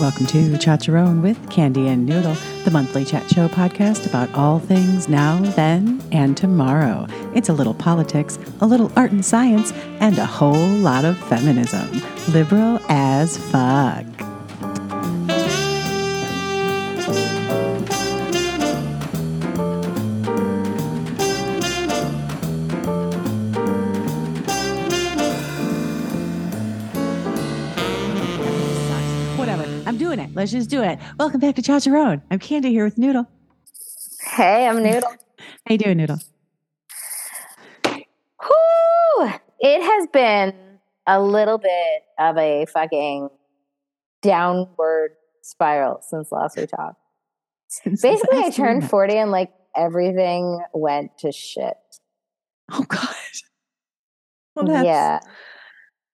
Welcome to Chacharon with Candi and Noodle, the monthly chat show podcast about all things now, then, and tomorrow. It's a little politics, a little art and science, and a whole lot of feminism. Liberal as fuck. Let's just do it. Welcome back to Chacharon. I'm Candi here with Noodle. Hey, I'm Noodle. How you doing, Noodle? Whew! It has been a little bit of a fucking downward spiral since last we talked. Since Basically, I turned met. 40 and like everything went to shit. Oh God. Well, that's, yeah.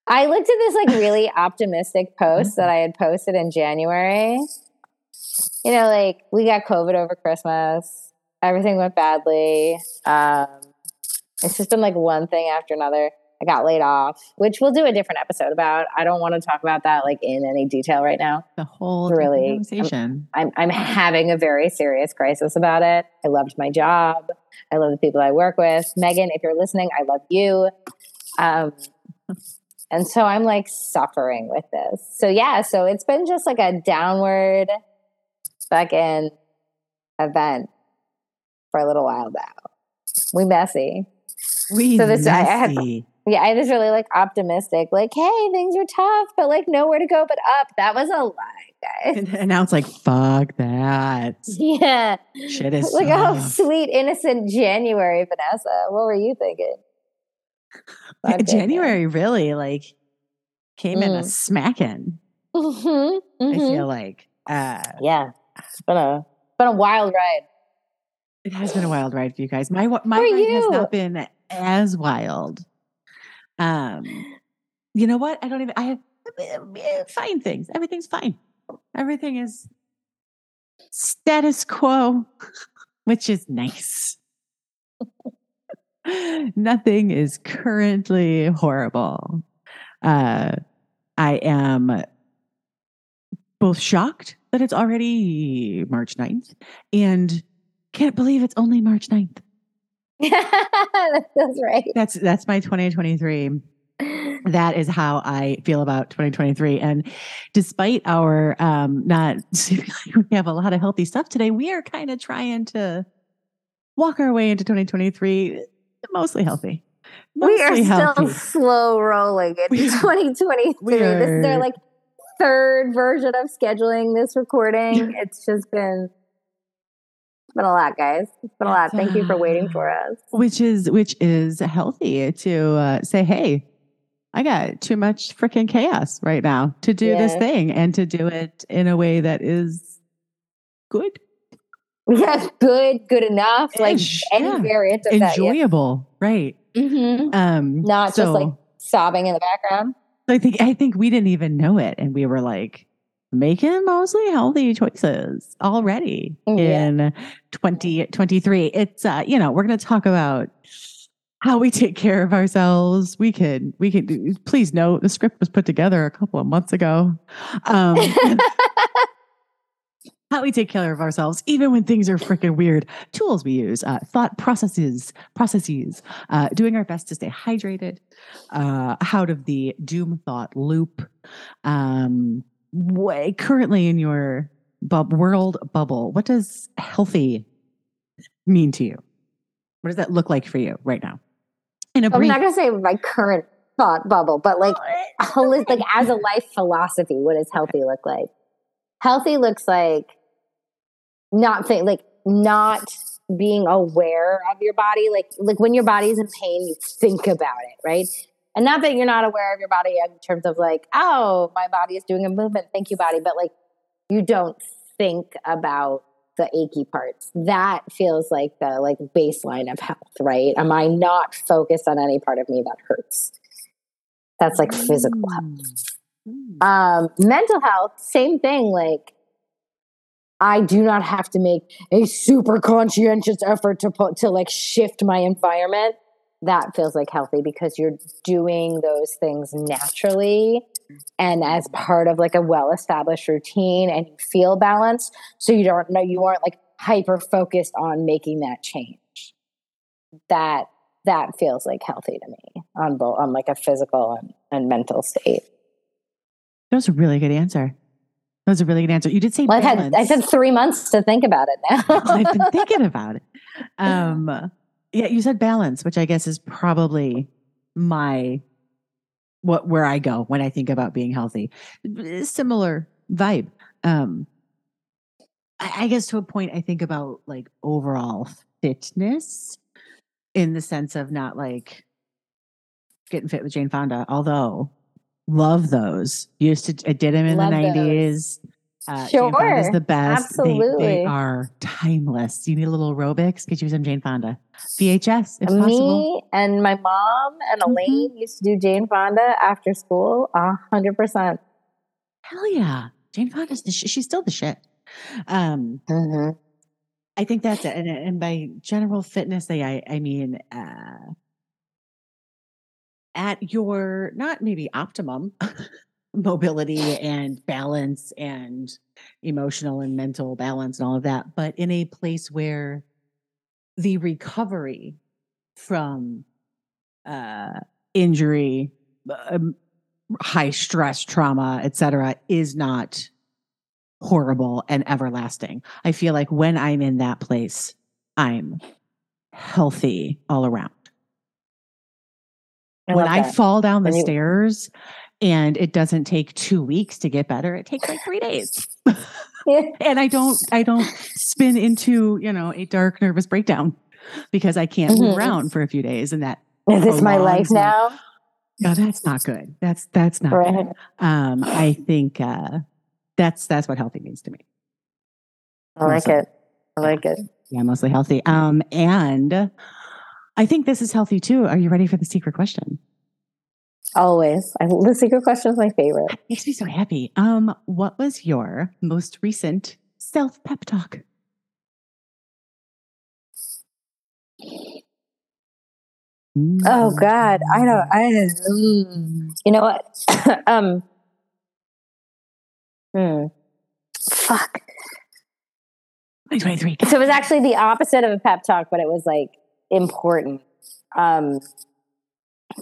I looked at this like really optimistic post that I had posted in January. You know, like we got COVID over Christmas. Everything went badly. Um, it's just been like one thing after another. I got laid off, which we'll do a different episode about. I don't want to talk about that like in any detail right now. the whole Really, conversation. I'm I'm having a very serious crisis about it. I loved my job. I love the people I work with. Megan, if you're listening, I love you. Um, and so I'm like suffering with this. So yeah, so it's been just like a downward fucking event for a little while now. We messy. We So this- I- I had- messy. Yeah, I was really like optimistic, like, hey, things are tough, but like nowhere to go but up. That was a lie, guys. and, and now it's like fuck that Yeah. shit is Like, oh, sweet, innocent January, Vanessa. What were you thinking? January really like came in a Mm. smacking. Mhm, I mhm. feel like uh, Yeah, it's been a been a wild ride. it has been a wild ride for you guys. My my ride has not been as wild. Um, you know what? I don't even. I have uh, fine things. Everything's fine. Everything is status quo, which is nice. Nothing is currently horrible. Uh, I am both shocked that it's already March 9th and can't believe it's only March 9th. That's right. That's that's my 2023 that is how I feel about 2023. And despite our um not we have a lot of healthy stuff today, we are kind of trying to walk our way into 2023 mostly healthy. We are Mostly still slow rolling We- 2023. we This is their like third version of scheduling this recording. it's just been been a lot, guys. It's been a lot. Thank you for waiting for us. which is which is healthy to uh, say, hey, I got too much freaking chaos right now to do this thing and to do it in a way that is good, Yeah, good, good enough. Like Ish, any yeah. variant of that. Yeah. enjoyable, right? Mhm. Um, Not just like sobbing in the background. I think I think we didn't even know it, and we were like making mostly healthy choices already Yeah. in 2023. It's uh, you know, we're gonna talk about how we take care of ourselves. We could we could please note the script was put together a couple of months ago. Um how we take care of ourselves, even when things are freaking weird. Tools we use, uh, thought processes, processes, uh, doing our best to stay hydrated, uh, out of the doom thought loop. Um, wha- currently in your bub- world bubble, what does healthy mean to you? What does that look like for you right now? In a I'm brief, not gonna say my current thought bubble, but like holistic like as a life philosophy, what does healthy look like? Healthy looks like not think like not being aware of your body. Like like when your body's in pain, you think about it, right? And not that you're not aware of your body in terms of like, oh, my body is doing a movement, thank you, body, but like you don't think about the achy parts. That feels like the like baseline of health, right? Am I not focused on any part of me that hurts? That's like physical health. Mm. Um, mental health, same thing. Like, I do not have to make a super conscientious effort to put to like shift my environment that feels like healthy because you're doing those things naturally and as part of like a well established routine and you feel balanced. So you don't know, you aren't like hyper focused on making that change. That that feels like healthy to me on both on like a physical and, and mental state. That was a really good answer. That was a really good answer. You did say well, I had I said three months to think about it now. I've been thinking about it. Um, yeah, you said balance, which I guess is probably my what where I go when I think about being healthy. Similar vibe. Um, I, I guess to a point, I think about like overall fitness in the sense of not like getting fit with Jane Fonda, although love those. Used to I did them in love the nineties. Uh, sure, Jane Fonda's the best. Absolutely, they, they, are timeless. You need a little aerobics. Get you use some Jane Fonda VHS if Me possible. and my mom and mm-hmm. Elaine mm-hmm. used to do Jane Fonda after school. A hundred percent. Hell yeah, Jane Fonda's the sh- she's still the shit. Um, mm-hmm. I think that's it. And, and by general fitness, I, I mean, uh, at your not maybe optimum mobility and balance and emotional and mental balance and all of that, but in a place where the recovery from uh, injury, um, high stress, trauma, etc., is not horrible and everlasting. I feel like when I'm in that place, I'm healthy all around. I when I fall down the you- stairs and it doesn't take two weeks to get better, it takes like three days. and I don't I don't spin into, you know, a dark nervous breakdown because I can't mm-hmm. move around for a few days and that is this my life now? No, that's not good. That's that's not right. good. Um, I think uh, that's that's what healthy means to me. I like it. I like it. Yeah, mostly healthy. Um, and I think this is healthy too. Are you ready for the secret question? Always. I, the secret question is my favorite. It makes me so happy. Um, what was your most recent self pep talk? Oh God, I don't. I you know what? um, Hmm. Fuck. 2023. So it was actually the opposite of a pep talk, but it was like important. Um,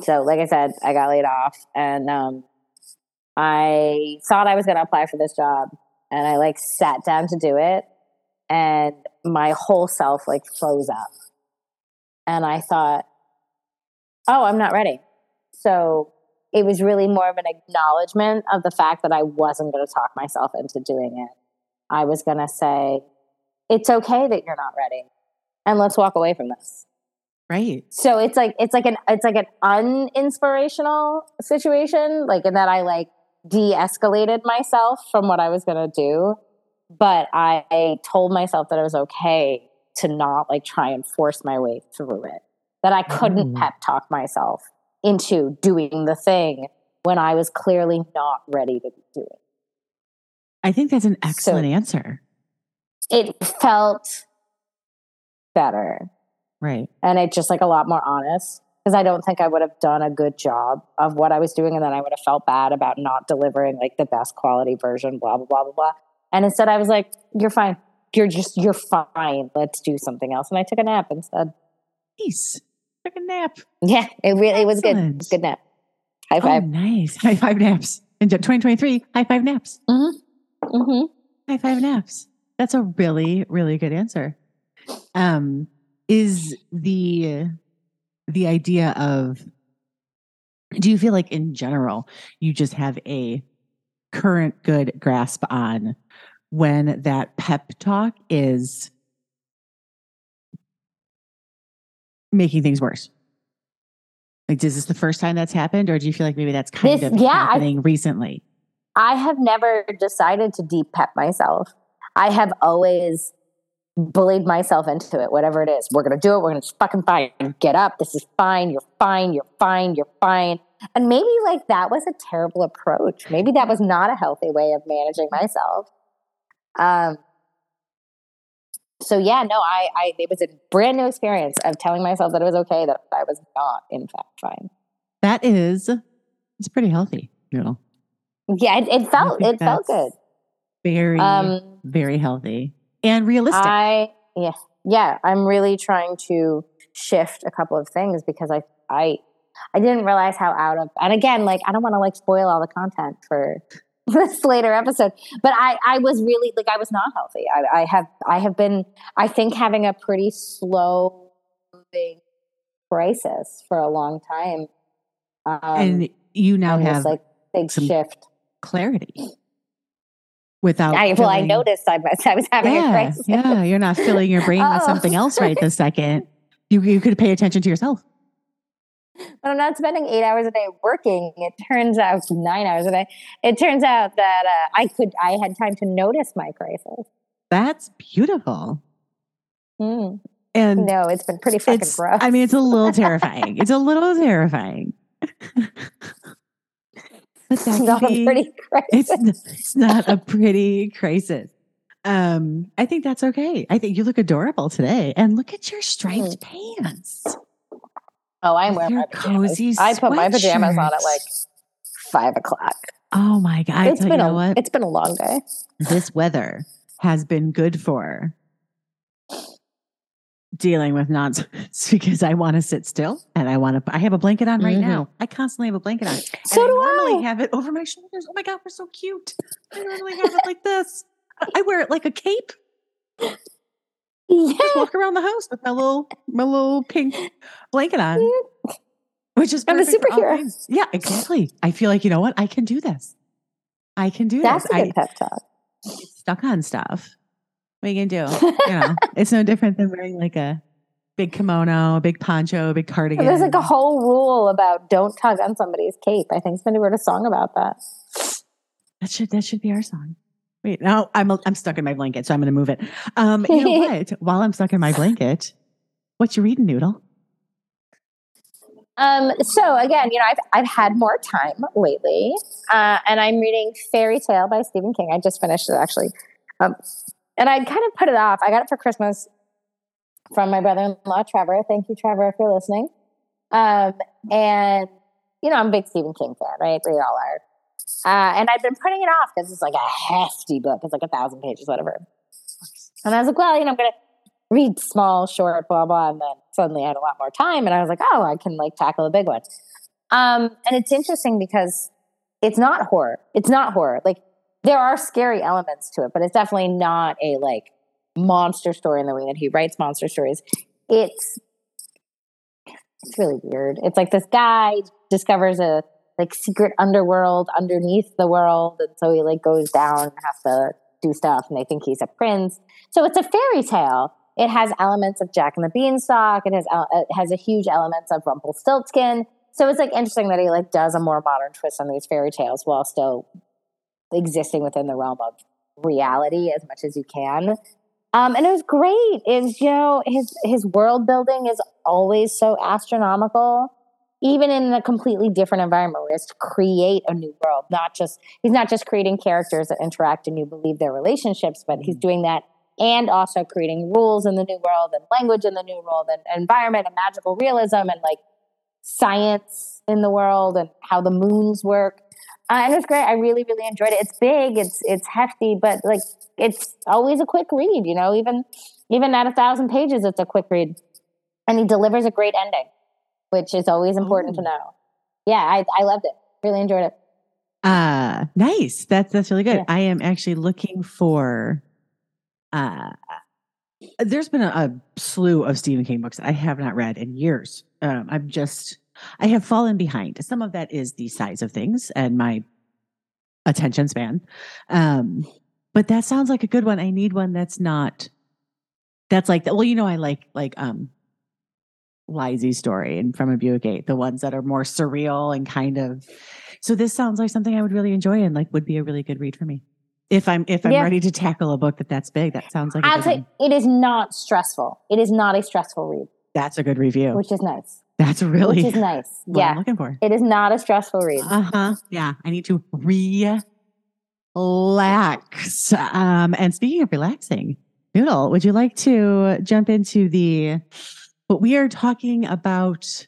so, like I said, I got laid off and um, I thought I was going to apply for this job and I like sat down to do it and my whole self like froze up. And I thought, oh, I'm not ready. So it was really more of an acknowledgement of the fact that I wasn't going to talk myself into doing it. I was going to say, it's okay that you're not ready and let's walk away from this. Right. So it's like, it's like an, it's like an uninspirational situation, like in that I like de-escalated myself from what I was going to do. But I, I told myself that it was okay to not like try and force my way through it, that I couldn't mm. pep talk myself into doing the thing when I was clearly not ready to do it. I think that's an excellent so answer. It felt better. Right. And it's just like a lot more honest because I don't think I would have done a good job of what I was doing. And then I would have felt bad about not delivering like the best quality version, blah, blah, blah, blah, blah. And instead I was like, you're fine. You're just, you're fine. Let's do something else. And I took a nap instead. Peace took a nap. Yeah, it really it was good. It was good nap. High oh, five. Oh, nice. High five naps. In 2023, high five naps. Mm-hmm. Mm-hmm. High five naps. That's a really, really good answer. Um, is the the idea of do you feel like in general you just have a current good grasp on when that pep talk is making things worse? Like, is this the first time that's happened, or do you feel like maybe that's kind this, of yeah, happening I, recently? I have never decided to deep pep myself. I have always bullied myself into it, whatever it is. We're going to do it. We're going to fucking fine. Get up. This is fine. You're fine. You're fine. You're fine. And maybe like that was a terrible approach. Maybe that was not a healthy way of managing myself. Um, so yeah, no, I, I, it was a brand new experience of telling myself that it was okay that I was not, in fact, fine. That is, it's pretty healthy, you know. Yeah, it, it felt, it felt good. Very, um, very healthy and realistic. I, yeah, yeah, I'm really trying to shift a couple of things because I, I, I didn't realize how out of, and again, like, I don't want to like spoil all the content for this later episode. But I, I was really like I was not healthy. I, I have I have been I think having a pretty slow moving crisis for a long time. Um, and you now have this, like big shift clarity. Without I, well, I noticed I was, I was having yeah, a crisis. Yeah, you're not filling your brain oh. with something else right this second. You you could pay attention to yourself but I'm not spending eight hours a day working. It turns out nine hours a day. It turns out that uh, I could, I had time to notice my crisis. That's beautiful. Mm. And no, it's been pretty fucking rough. I mean, it's a little terrifying. it's a little terrifying. It's not a pretty crisis. It's, it's not a pretty crisis. Um, I think that's okay. I think you look adorable today, and look at your striped mm. pants. Oh, I'm wearing my pajamas. Cozy I put my pajamas on at like five o'clock. Oh my god! It's been a what? it's been a long day. This weather has been good for dealing with nonsense because I want to sit still and I want to. I have a blanket on right mm-hmm. now. I constantly have a blanket on. So I do normally I. have it over my shoulders. Oh my god, we're so cute. I normally have it like this. I wear it like a cape. Yeah. Just walk around the house with my little my little pink blanket on. Which is I'm a superhero. Yeah, exactly. I feel like you know what? I can do this. I can do That's this. That's a good I, pep talk. Stuck on stuff. What you gonna do? you know, it's no different than wearing like a big kimono, a big poncho, a big cardigan. There's like a whole rule about don't tug on somebody's cape. I think somebody wrote a song about that. That should that should be our song. Wait, now I'm I'm stuck in my blanket, so I'm going to move it. Um, you know what? While I'm stuck in my blanket, what you reading, Noodle? Um, so again, you know, I've I've had more time lately, uh, and I'm reading Fairy Tale by Stephen King. I just finished it actually, um, and I kind of put it off. I got it for Christmas from my brother-in-law Trevor. Thank you, Trevor, if you're listening. Um, and you know, I'm a big Stephen King fan, right? We all are. Uh, and I'd been putting it off because it's like a hefty book. It's like a thousand pages, whatever. And I was like, well, you know, I'm going to read small, short, blah, blah. And then suddenly I had a lot more time. And I was like, oh, I can like tackle a big one. Um, and it's interesting because it's not horror. It's not horror. Like there are scary elements to it, but it's definitely not a like monster story in the way that he writes monster stories. It's it's really weird. It's like this guy discovers a like secret underworld underneath the world. And so he like goes down and has to do stuff and they think he's a prince. So it's a fairy tale. It has elements of Jack and the Beanstalk. It has, uh, it has a huge elements of Rumpelstiltskin. So it's like interesting that he like does a more modern twist on these fairy tales while still existing within the realm of reality as much as you can. Um, and it was great. Is you know his his world building is always so astronomical even in a completely different environment where it's to create a new world not just he's not just creating characters that interact and you believe their relationships but he's doing that and also creating rules in the new world and language in the new world and environment and magical realism and like science in the world and how the moons work uh, and it's great i really really enjoyed it it's big it's it's hefty but like it's always a quick read you know even even at a thousand pages it's a quick read and he delivers a great ending which is always important to know. Yeah, I, I loved it. Really enjoyed it. Uh nice. That's that's really good. Yeah. I am actually looking for uh there's been a, a, slew of Stephen King books I have not read in years. Um, I'm just I have fallen behind. Some of that is the size of things and my attention span. Um, but that sounds like a good one. I need one that's not that's like. Well, you know, I like like um story and from a Buick 8, the ones that are more surreal and kind of. So this sounds like something I would really enjoy and like would be a really good read for me. If I'm if I'm yeah. ready to tackle a book that that's big, that sounds like. I'll say it is not stressful. It is not a stressful read. That's a good review, which is nice. That's really which is nice. yeah, I'm looking for. It is not a stressful read. Uh huh. Yeah, I need to relax. Um, and speaking of relaxing, Noodle, would you like to jump into the what we are talking about?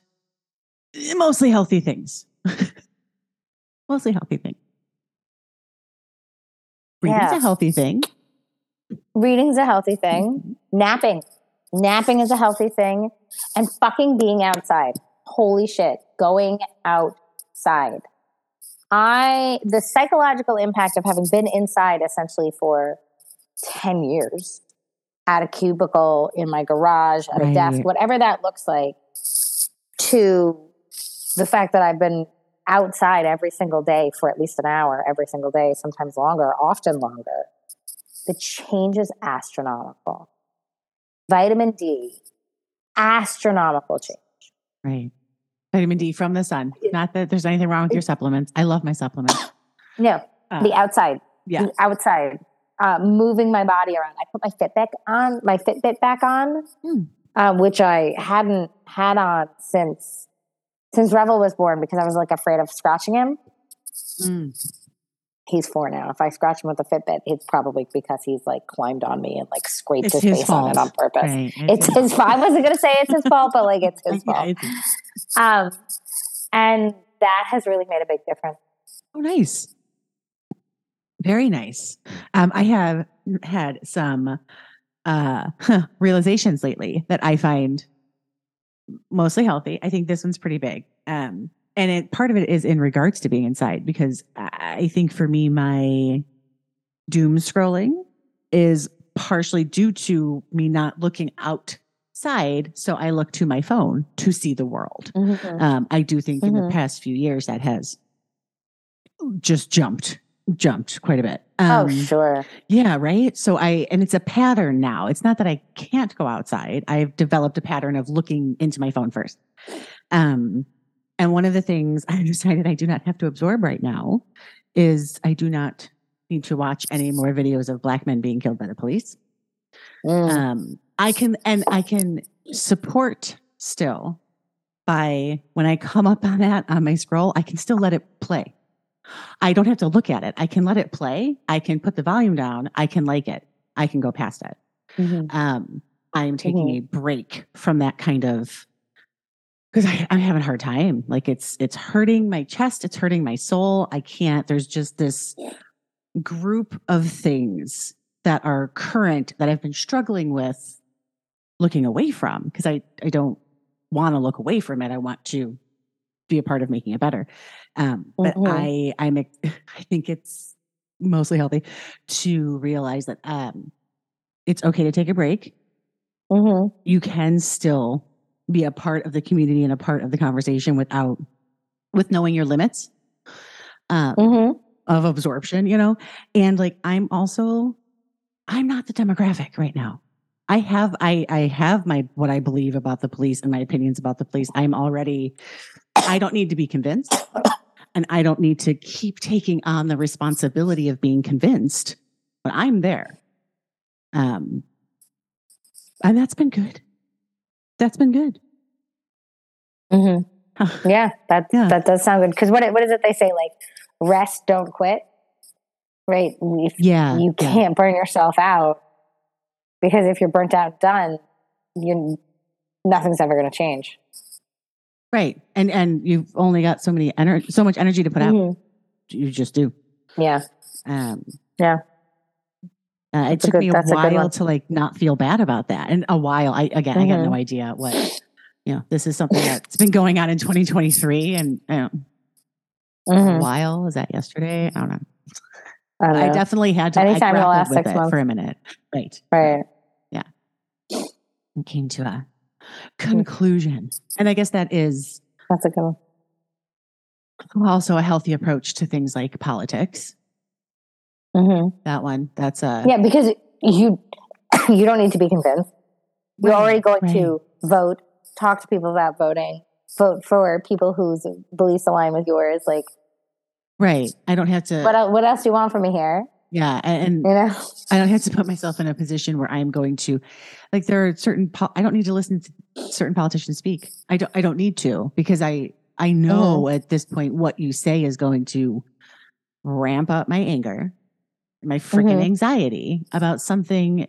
Mostly healthy things. mostly healthy things. Reading's Yeah. a healthy thing. Reading's a healthy thing. Mm-hmm. Napping. Napping is a healthy thing. And fucking being outside. Holy shit. Going outside. I, the psychological impact of having been inside essentially for 10 years at a cubicle, in my garage, at a desk, whatever that looks like, to the fact that I've been outside every single day for at least an hour, every single day, sometimes longer, often longer. The change is astronomical. Vitamin D, astronomical change. Right. Vitamin D from the sun. Not that there's anything wrong with your supplements. I love my supplements. No, Uh, the outside, yeah. the outside, uh, moving my body around. I put my Fitbit on, my Fitbit back on, Hmm. uh, which I hadn't had on since since Revel was born because I was like afraid of scratching him. Mm. He's four now. If I scratch him with a Fitbit, it's probably because he's like climbed on me and like scraped It's his, his face on it on purpose. Right. It's his fault. I wasn't gonna say it's his fault, but like it's his Yeah, fault. it's- Um, and that has really made a big difference. Oh, nice. Very nice. Um, I have had some uh, realizations lately that I find mostly healthy. I think this one's pretty big. Um, and it part of it is in regards to being inside because I think for me, my doom scrolling is partially due to me not looking outside. So I look to my phone to see the world. Um, I do think in the Mhm. past few years that has just jumped, jumped quite a bit. oh, Um, sure. yeah, right. So I, and it's a pattern now. It's not that I can't go outside. I've developed a pattern of looking into my phone first. Um, and one of the things I decided I do not have to absorb right now is I do not need to watch any more videos of black men being killed by the police. Mm. Um, I can, and I can support still by when I come up on that on my scroll, I can still let it play. I don't have to look at it. I can let it play. I can put the volume down. I can like it. I can go past it. Mhm. Um, I'm taking a break from that kind of because I'm having a hard time. Like it's it's hurting my chest. It's hurting my soul. I can't. There's just this group of things that are current that I've been struggling with looking away from because I I don't want to look away from it. I want to be a part of making it better. Um, but Mhm. I I'm I think it's mostly healthy to realize that um, it's okay to take a break. Mhm. You can still be a part of the community and a part of the conversation without with knowing your limits. Um, Mhm. of absorption, you know? And like I'm also I'm not the demographic right now. I have I I have my what I believe about the police and my opinions about the police. I'm already I don't need to be convinced and I don't need to keep taking on the responsibility of being convinced, but I'm there. Um and that's been good. That's been good. Mhm. Yeah, that Yeah. that does sound good. Because what what is it they say? Like rest, don't quit. Right. If Yeah. you yeah. can't burn yourself out because if you're burnt out, done, you nothing's ever going to change. Right. And and you've only got so many energy so much energy to put out. Mhm. You just do. Yeah. Um, Yeah. Uh, it took good- me a that's a while to like not feel bad about that. And a while, I again, I got no Mhm. idea what, you know, this is something that's been going on in 2023 and you know, a while. Is that yesterday? I don't know. I don't I definitely had to, I Anytime in the last with six it months. for a minute. Right. right. Yeah. And came to a conclusion. And I guess that is That's a good one. also a healthy approach to things like politics. Mhm. That one, that's a, Yeah, because you you don't need to be convinced. You're Right, already going right. to vote, talk to people about voting, vote for people whose beliefs align with yours. Like, right. I don't have to, what what else do you want from me here? yeah. And, You know? I don't have to put myself in a position where I'm going to, like, there are certain. Po- I don't need to listen to certain politicians speak. I don't. I don't need to because I I know at this point what you say is going to ramp up my anger, my freaking Mhm. anxiety about something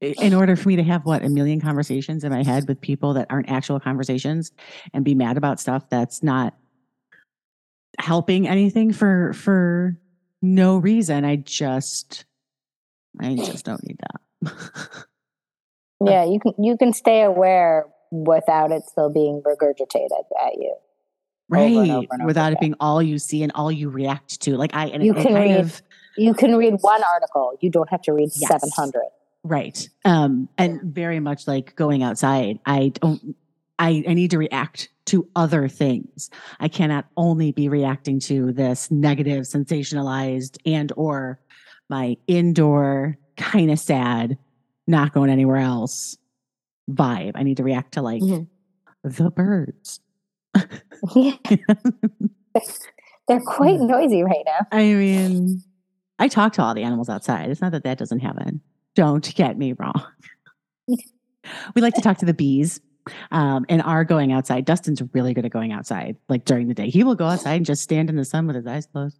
in order for me to have what a million conversations in my head with people that aren't actual conversations and be mad about stuff that's not helping anything for for no reason i just i just don't need that. Yeah you can you can stay aware without it still being regurgitated at you. Right over and over and over without it being all you see and all you react to. Like i and You it, it can kind read- of you can read one article you don't have to read Yes. 700 Right. Um, and very much like going outside, I don't, I, I need to react to other things. I cannot only be reacting to this negative, sensationalized and or my indoor kind of sad, not going anywhere else vibe. I need to react to like Mhm. the birds. yeah they're quite noisy right now I mean, I talk to all the animals outside. It's not that that doesn't happen. Don't get me wrong. we like to talk to the bees um, and are going outside. Dustin's really good at going outside, like during the day. He will go outside and just stand in the sun with his eyes closed.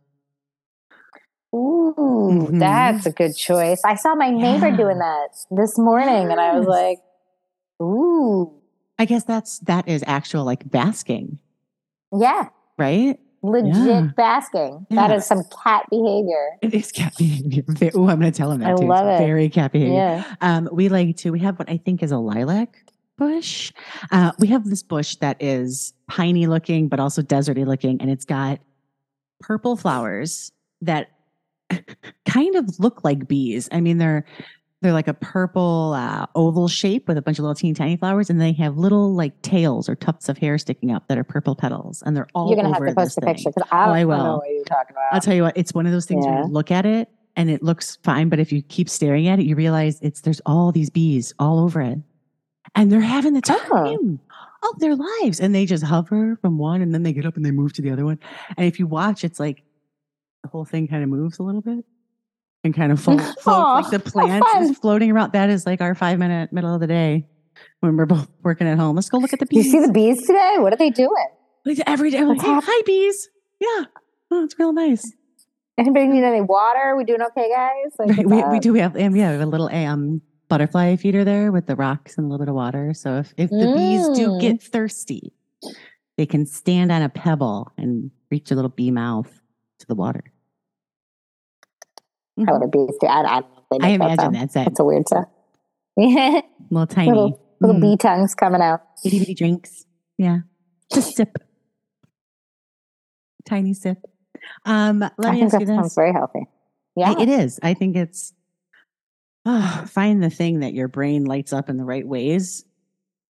Ooh, Mhm. that's a good choice. I saw my neighbor Yeah. doing that this morning and I was like, ooh, I guess that's that is actual like basking, yeah, right? Legit Yeah. basking. That Yeah. is some cat behavior. It is cat behavior. Oh, I'm going to tell him that I too. It's love it. Very cat behavior. Yeah. Um, we like to, we have what I think is a lilac bush. Uh, we have this bush that is piney looking, but also deserty looking, and it's got purple flowers that kind of look like bees. I mean, they're they're like a purple uh, oval shape with a bunch of little teeny tiny flowers, and they have little like tails or tufts of hair sticking up that are purple petals, and they're all You're going to have to post a picture because I Oh, don't I know what you're talking about. I'll tell you what, it's one of those things where you look at it and it looks fine, but if you keep staring at it, you realize it's there's all these bees all over it. And they're having the Oh. time of their lives. And they just hover from one and then they get up and they move to the other one. And if you watch, it's like the whole thing kind of moves a little bit and kind of floats, floats like the plants plant is floating around. That is like our five minute middle of the day when we're both working at home. Let's go look at the bees. You see the bees today? What are they doing? Like, every day. Like, "Hey, hi, bees. Yeah. Oh, it's real nice. Anybody need any water? Are We doing okay, guys? Like, we, we do have um, yeah, we have a little um butterfly feeder there with the rocks and a little bit of water. So if, if the bees do Mm. get thirsty, they can stand on a pebble and reach a little bee mouth to the water. How Mhm. would bees do? I, I don't know. if they I that imagine sound. that's it. It's a weird. Yeah, Little tiny little little mm, bee tongues coming out. itty bitty drinks. Yeah. Just sip. Tiny sip. Um, let I me ask you that sounds very healthy. Yeah, I- It is. I think it's ah, find the thing that your brain lights up in the right ways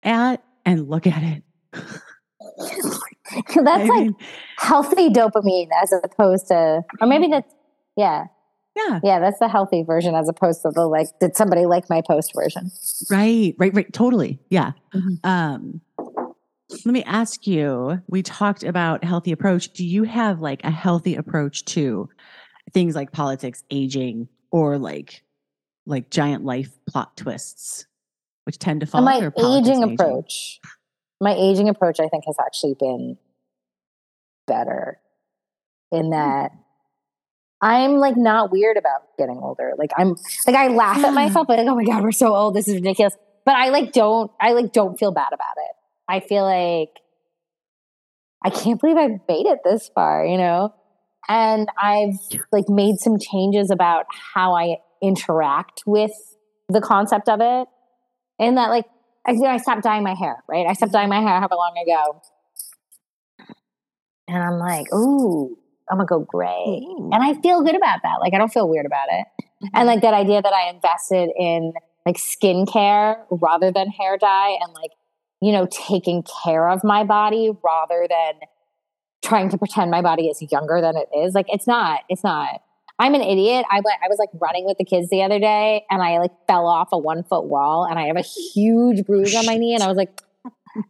at and look at it. that's I like mean, healthy dopamine as opposed to, or maybe that's yeah, yeah, yeah, that's the healthy version as opposed to the like, did somebody like my post version? right, right, right. Totally. Yeah. Mhm. Um, let me ask you, we talked about healthy approach. Do you have like a healthy approach to things like politics, aging, or like like giant life plot twists, which tend to fall my aging approach, my aging approach, I think has actually been better in that I'm like not weird about getting older. Like I'm like I laugh at myself, like, oh my God, we're so old. This is ridiculous. But I like don't I like don't feel bad about it. I feel like I can't believe I've made it this far, you know? And I've like made some changes about how I interact with the concept of it. And that like I, you know, I stopped dyeing my hair, right? I stopped dyeing my hair however long ago. And I'm like, ooh, I'm gonna go gray. And I feel good about that. Like I don't feel weird about it. Mm-hmm. And like that idea that I invested in like skincare rather than hair dye and like, you know, taking care of my body rather than trying to pretend my body is younger than it is. Like it's not, it's not. I'm an idiot. I went, I was like running with the kids the other day and I like fell off a one foot wall and I have a huge bruise on my knee. And I was like,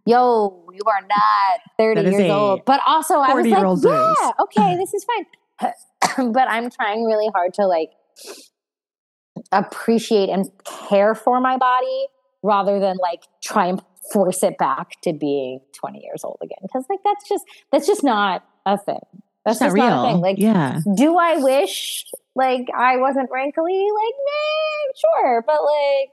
yo, you are not 30 years old. But also I was like, 40-year-old yeah, okay, this is fine. but I'm trying really hard to like appreciate and care for my body rather than like try and force it back to being 20 years old again. Cause like that's just that's just not a thing. That's not real. not a thing. Like yeah. do I wish like I wasn't wrinkly? Like, nah, sure. But like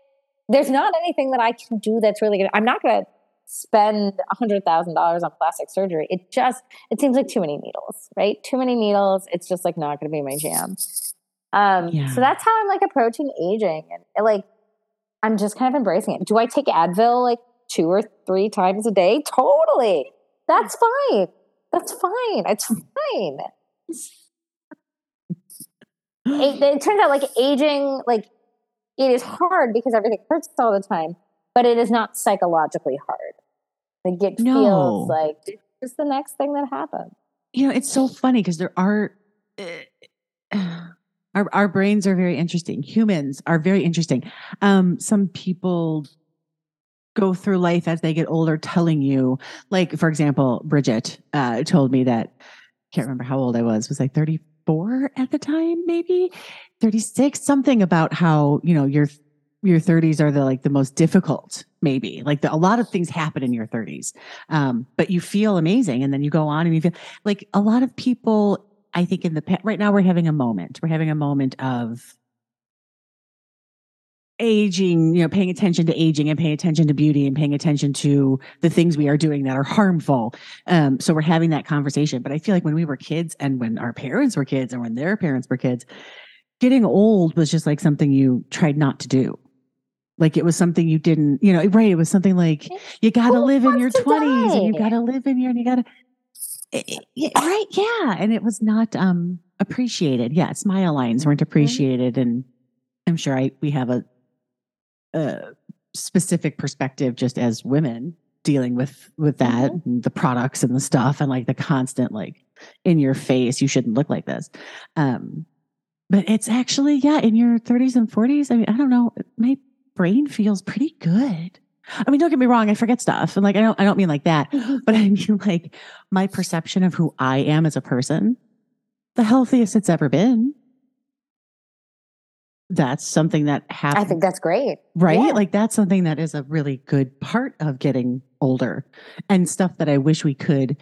there's not anything that I can do that's really good. I'm not going to spend a hundred thousand dollars on plastic surgery. It just it seems like too many needles, right? Too many needles. It's just like not going to be my jam. Um, Yeah. so that's how I'm like approaching aging, and like I'm just kind of embracing it. Do I take Advil like two or three times a day? Totally. That's fine. That's fine. It's fine. It, it turns out like aging, like it is hard because everything hurts all the time, but it is not psychologically hard. Like it No. feels like it's just the next thing that happens. you know, it's so funny because there are uh, our our brains are very interesting. Humans are very interesting. Um, some people go through life as they get older, telling you, like for example, Bridget uh, told me that can't remember how old I was. Was I thirty four at the time? Maybe thirty six. Something about how you know your your 30s are the like the most difficult maybe like the, a lot of things happen in your 30s um, but you feel amazing and then you go on and you feel like a lot of people i think in the right now we're having a moment. We're having a moment of aging you know paying attention to aging and paying attention to beauty and paying attention to the things we are doing that are harmful um, so we're having that conversation. But i feel like when we were kids and when our parents were kids and when their parents were kids getting old was just like something you tried not to do like it was something you didn't you know right it was something like you got to live in your 20s and you got to live in your and you got to eh, eh, right yeah and it was not um appreciated. Yeah smile lines weren't appreciated and i'm sure i we have a a specific perspective just as women dealing with with that and the products and the stuff and like the constant like in your face you shouldn't look like this. Um but it's actually yeah in your 30s and 40s i mean i don't know brain feels pretty good i mean don't get me wrong i forget stuff and like i don't i don't mean like that mm-hmm. but I mean, like my perception of who I am as a person, the healthiest it's ever been. That's something that happens, I think that's great. right? yeah. Like that's something that is a really good part of getting older and stuff that I wish we could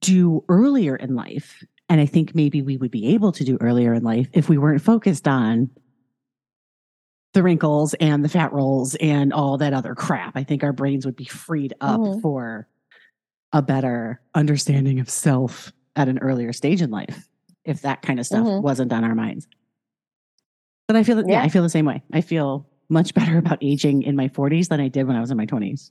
do earlier in life. And I think maybe we would be able to do earlier in life if we weren't focused on the wrinkles and the fat rolls and all that other crap. I think our brains would be freed up Mhm. for a better understanding of self at an earlier stage in life if that kind of stuff Mhm. wasn't on our minds. But I feel yeah. Yeah. I feel the same way. I feel much better about aging in my 40s than I did when I was in my 20s.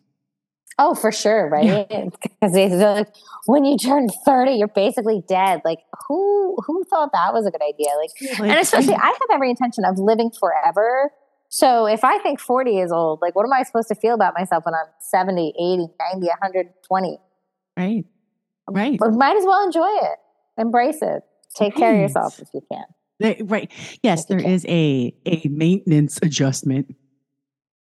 Oh, for sure, right? Because they're like, when you turn 30, you're basically dead. Like, who who thought that was a good idea? Like, and especially, I have every intention of living forever. So if I think 40 is old, like, what am I supposed to feel about myself when I'm 70, 80, 90, 120? right. Right. But might as well enjoy it, embrace it, take care of yourself if you can. They- right. Yes, there can. is a a maintenance adjustment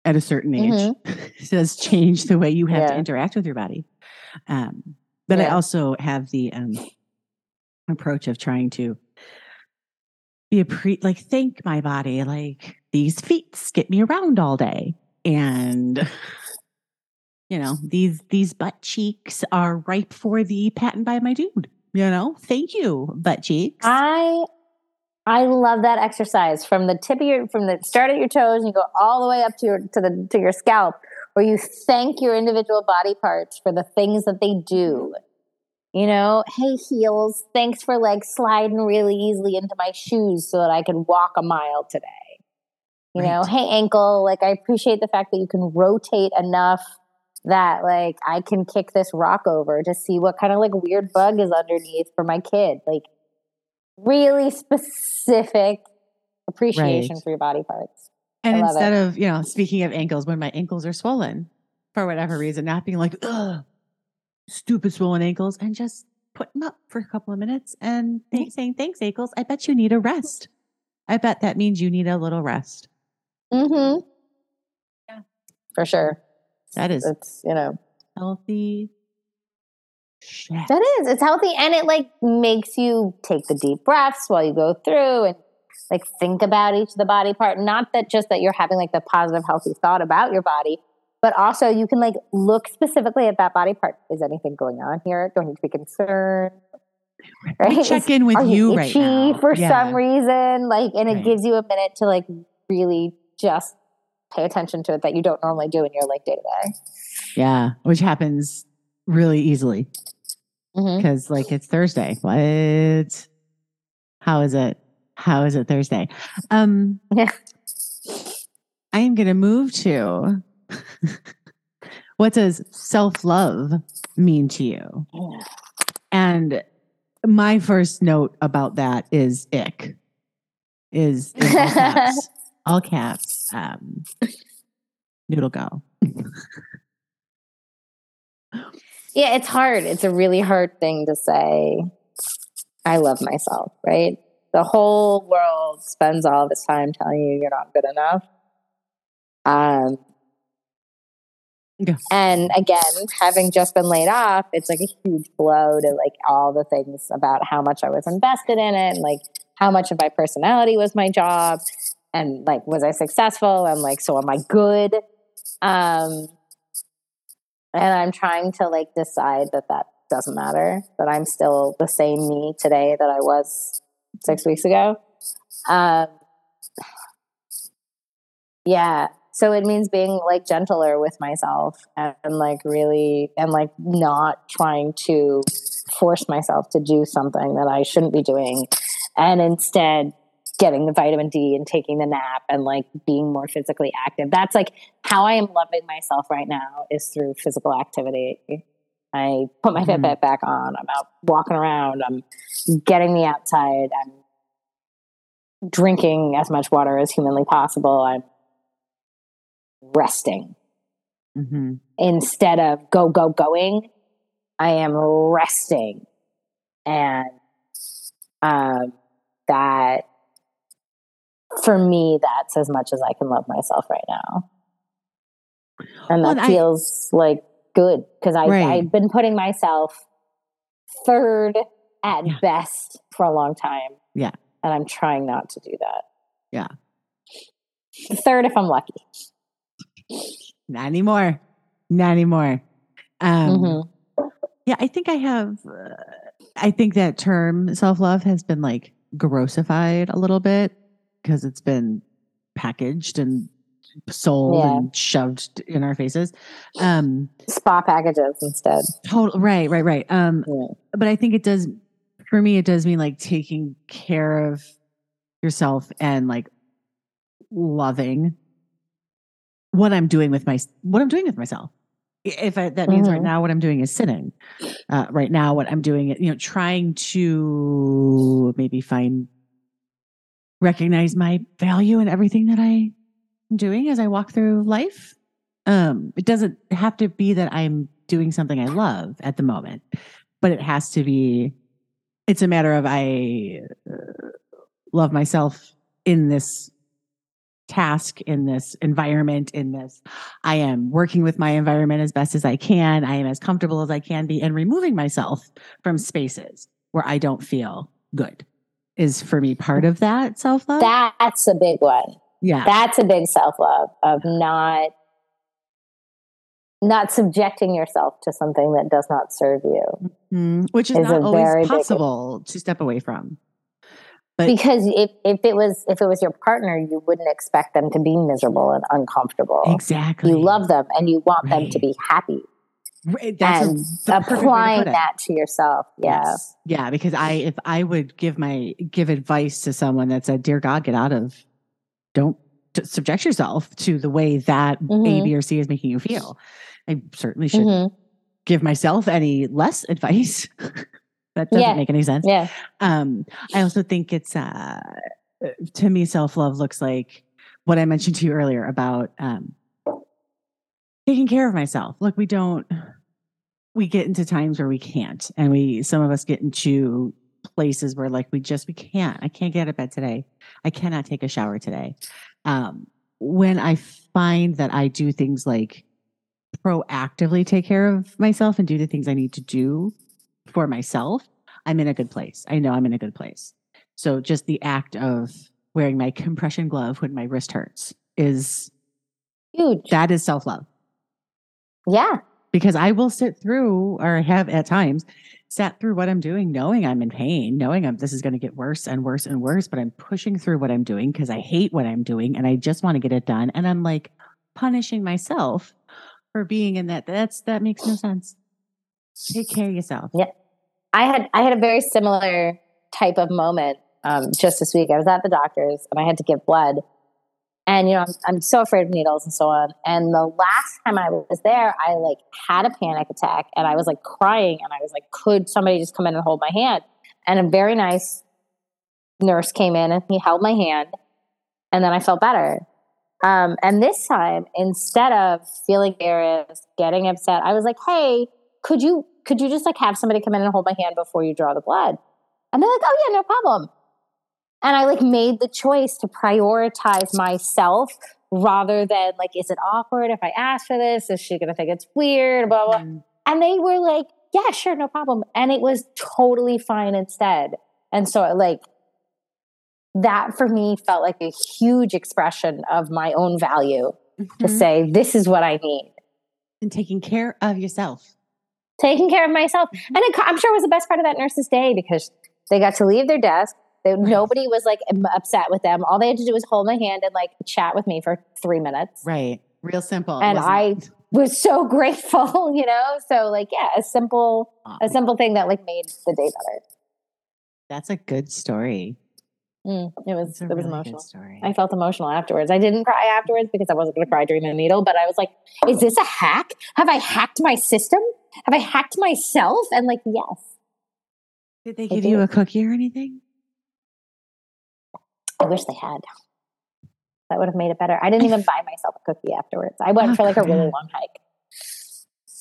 at a certain age. it does change the way you have to Mm-hmm. Interact with your body. Um, but I also have the um, approach of trying to be a pre like thank my body like these feet get me around all day. And you know these these butt cheeks are ripe for the patent by my dude you know? Thank you butt cheeks. I I love that exercise from the tip of your from the start of your toes and you go all the way up to your to the to your scalp where you thank your individual body parts for the things that they do. You know, hey heels, thanks for like sliding really easily into my shoes so that I can walk a mile today. You know, hey ankle, like I appreciate the fact that you can rotate enough that like I can kick this rock over to see what kind of like weird bug is underneath for my kid. Like really specific appreciation Right. for your body parts. And instead of, you know, speaking of ankles, when my ankles are swollen for whatever reason, not being like, ugh, stupid swollen ankles, and just put them up for a couple of minutes and th- saying, thanks, ankles. I bet you need a rest. I bet that means you need a little rest. Mm-hmm. Yeah. For sure. That is It's, you know, healthy shit. that is, it's healthy and it like makes you take the deep breaths while you go through and like think about each of the body part. Not that just that you're having like the positive, healthy thought about your body, but also you can like look specifically at that body part. Is anything going on here? Do I need to be concerned? Right? check in with Are you you right now. for Yeah. some reason? Like, and it Right. gives you a minute to like really just pay attention to it that you don't normally do in your like day to day. Yeah, which happens really easily because like it's Thursday. What? How is it? How is it Thursday? Um, Yeah. I am going to move to what does self love mean to you? And my first note about that is ick. Is, is all caps. all caps. Um, noodle go. Yeah, it's hard. It's a really hard thing to say. I love myself, right? The whole world spends all this time telling you you're not good enough. Um, And again, having just been laid off, it's like a huge blow to like all the things about how much I was invested in it and like how much of my personality was my job and like was I successful and like so am I good? Um, and I'm trying to like decide that that doesn't matter, that I'm still the same me today that I was six weeks ago. Um, yeah. So it means being like gentler with myself and, and like really, and like not trying to force myself to do something that I shouldn't be doing. And instead, getting the vitamin D and taking the nap and like being more physically active. That's like how I am loving myself right now is through physical activity. I put my Mhm. Fitbit back on. I'm out walking around. I'm getting me outside. I'm drinking as much water as humanly possible. I'm resting hmm instead of go, go, going. I am resting. And um, that, for me, that's as much as I can love myself right now. And Well, that I- feels like good because I Right. I've been putting myself third at Yeah. best for a long time. Yeah. And I'm trying not to do that. Yeah. Third if I'm lucky. Not anymore. Not anymore. Um, Mhm. Yeah, I think I have. Uh, I think that term self love has been like grossified a little bit because it's been packaged and sold Yeah. and shoved in our faces. Um, Spa packages instead. total right, right, right. Um, Yeah. but I think it does for me. It does mean like taking care of yourself and like loving what I'm doing with my what I'm doing with myself. If I, that means right Mhm. now what I'm doing is sitting. Uh, right now, what I'm doing, is you know, trying to maybe find recognize my value in everything that I am doing as I walk through life. Um, it doesn't have to be that I'm doing something I love at the moment, but it has to be. It's a matter of I uh, love myself in this task in this environment in this i am working with my environment as best as i can i am as comfortable as i can be and removing myself from spaces where i don't feel good is for me part of that self-love That's a big one. yeah That's a big self love of not not subjecting yourself to something that does not serve you. Mm, which is is not always big possible to step away from But- Because if, if it was if it was your partner, you wouldn't expect them to be miserable and uncomfortable. exactly You love them and you want them to be happy. Right, that's a- and the to applying that to yourself. Yeah. Yes. Yeah, because I if I would give my give advice to someone that said, "Dear God, get out of don't subject yourself to the way that A, Mhm. B, or C is making you feel." I certainly should Mhm. give myself any less advice. That doesn't Yeah. make any sense. Yeah. Um, I also think it's uh, to me, self love looks like what I mentioned to you earlier about um, taking care of myself. Look, we don't. We get into times where we can't, and we some of us get into places where like we just we can't. I can't get out of bed today. I cannot take a shower today. Um, when I find that I do things like proactively take care of myself and do the things I need to do for myself, I'm in a good place. I know I'm in a good place. So just the act of wearing my compression glove when my wrist hurts is Huge. that is self love. yeah. because I will sit through or have at times sat through what I'm doing, knowing I'm in pain, knowing I'm this is going to get worse and worse and worse, but I'm pushing through what I'm doing because I hate what I'm doing and I just want to get it done. And I'm like punishing myself for being in that. That's that makes no sense. Take care of yourself. Yeah. I had I had a very similar type of moment um, just this week. I was at the doctor's and I had to give blood. And you know, I'm, I'm so afraid of needles and so on. And the last time I was there, I like had a panic attack and I was like crying and I was like, could somebody just come in and hold my hand? And a very nice nurse came in and he held my hand and then I felt better. Um, and this time, instead of feeling embarrassed, getting upset, I was like, "Hey, could you could you just like have somebody come in and hold my hand before you draw the blood?" And they're like, "Oh yeah, no problem." And I like made the choice to prioritize myself rather than like, is it awkward if I ask for this? Is she gonna think it's weird? Blah blah. Mm. And they were like, "Yeah, sure, no problem." And it was totally fine instead. And so like that for me felt like a huge expression of my own value mm-hmm. to say, this is what I need. And taking care of yourself. Taking care of myself. Mm-hmm. And it, I'm sure it was the best part of that nurse's day because they got to leave their desk. They, nobody was like upset with them. All they had to do was hold my hand and like chat with me for three minutes. Right. Real simple. And I was so grateful, you know? So like, yeah, a simple, a simple thing that like made the day better. That's a good story. Mm, it was it was really emotional. I felt emotional afterwards. I didn't cry afterwards because I wasn't going to cry during the needle, but I was like, "Is this a hack? Have I hacked my system? Have I hacked myself?" And like, yes. Did they give you a cookie or anything? I wish they had. That would have made it better. I didn't even buy myself a cookie afterwards. I went oh, for like a really long hike.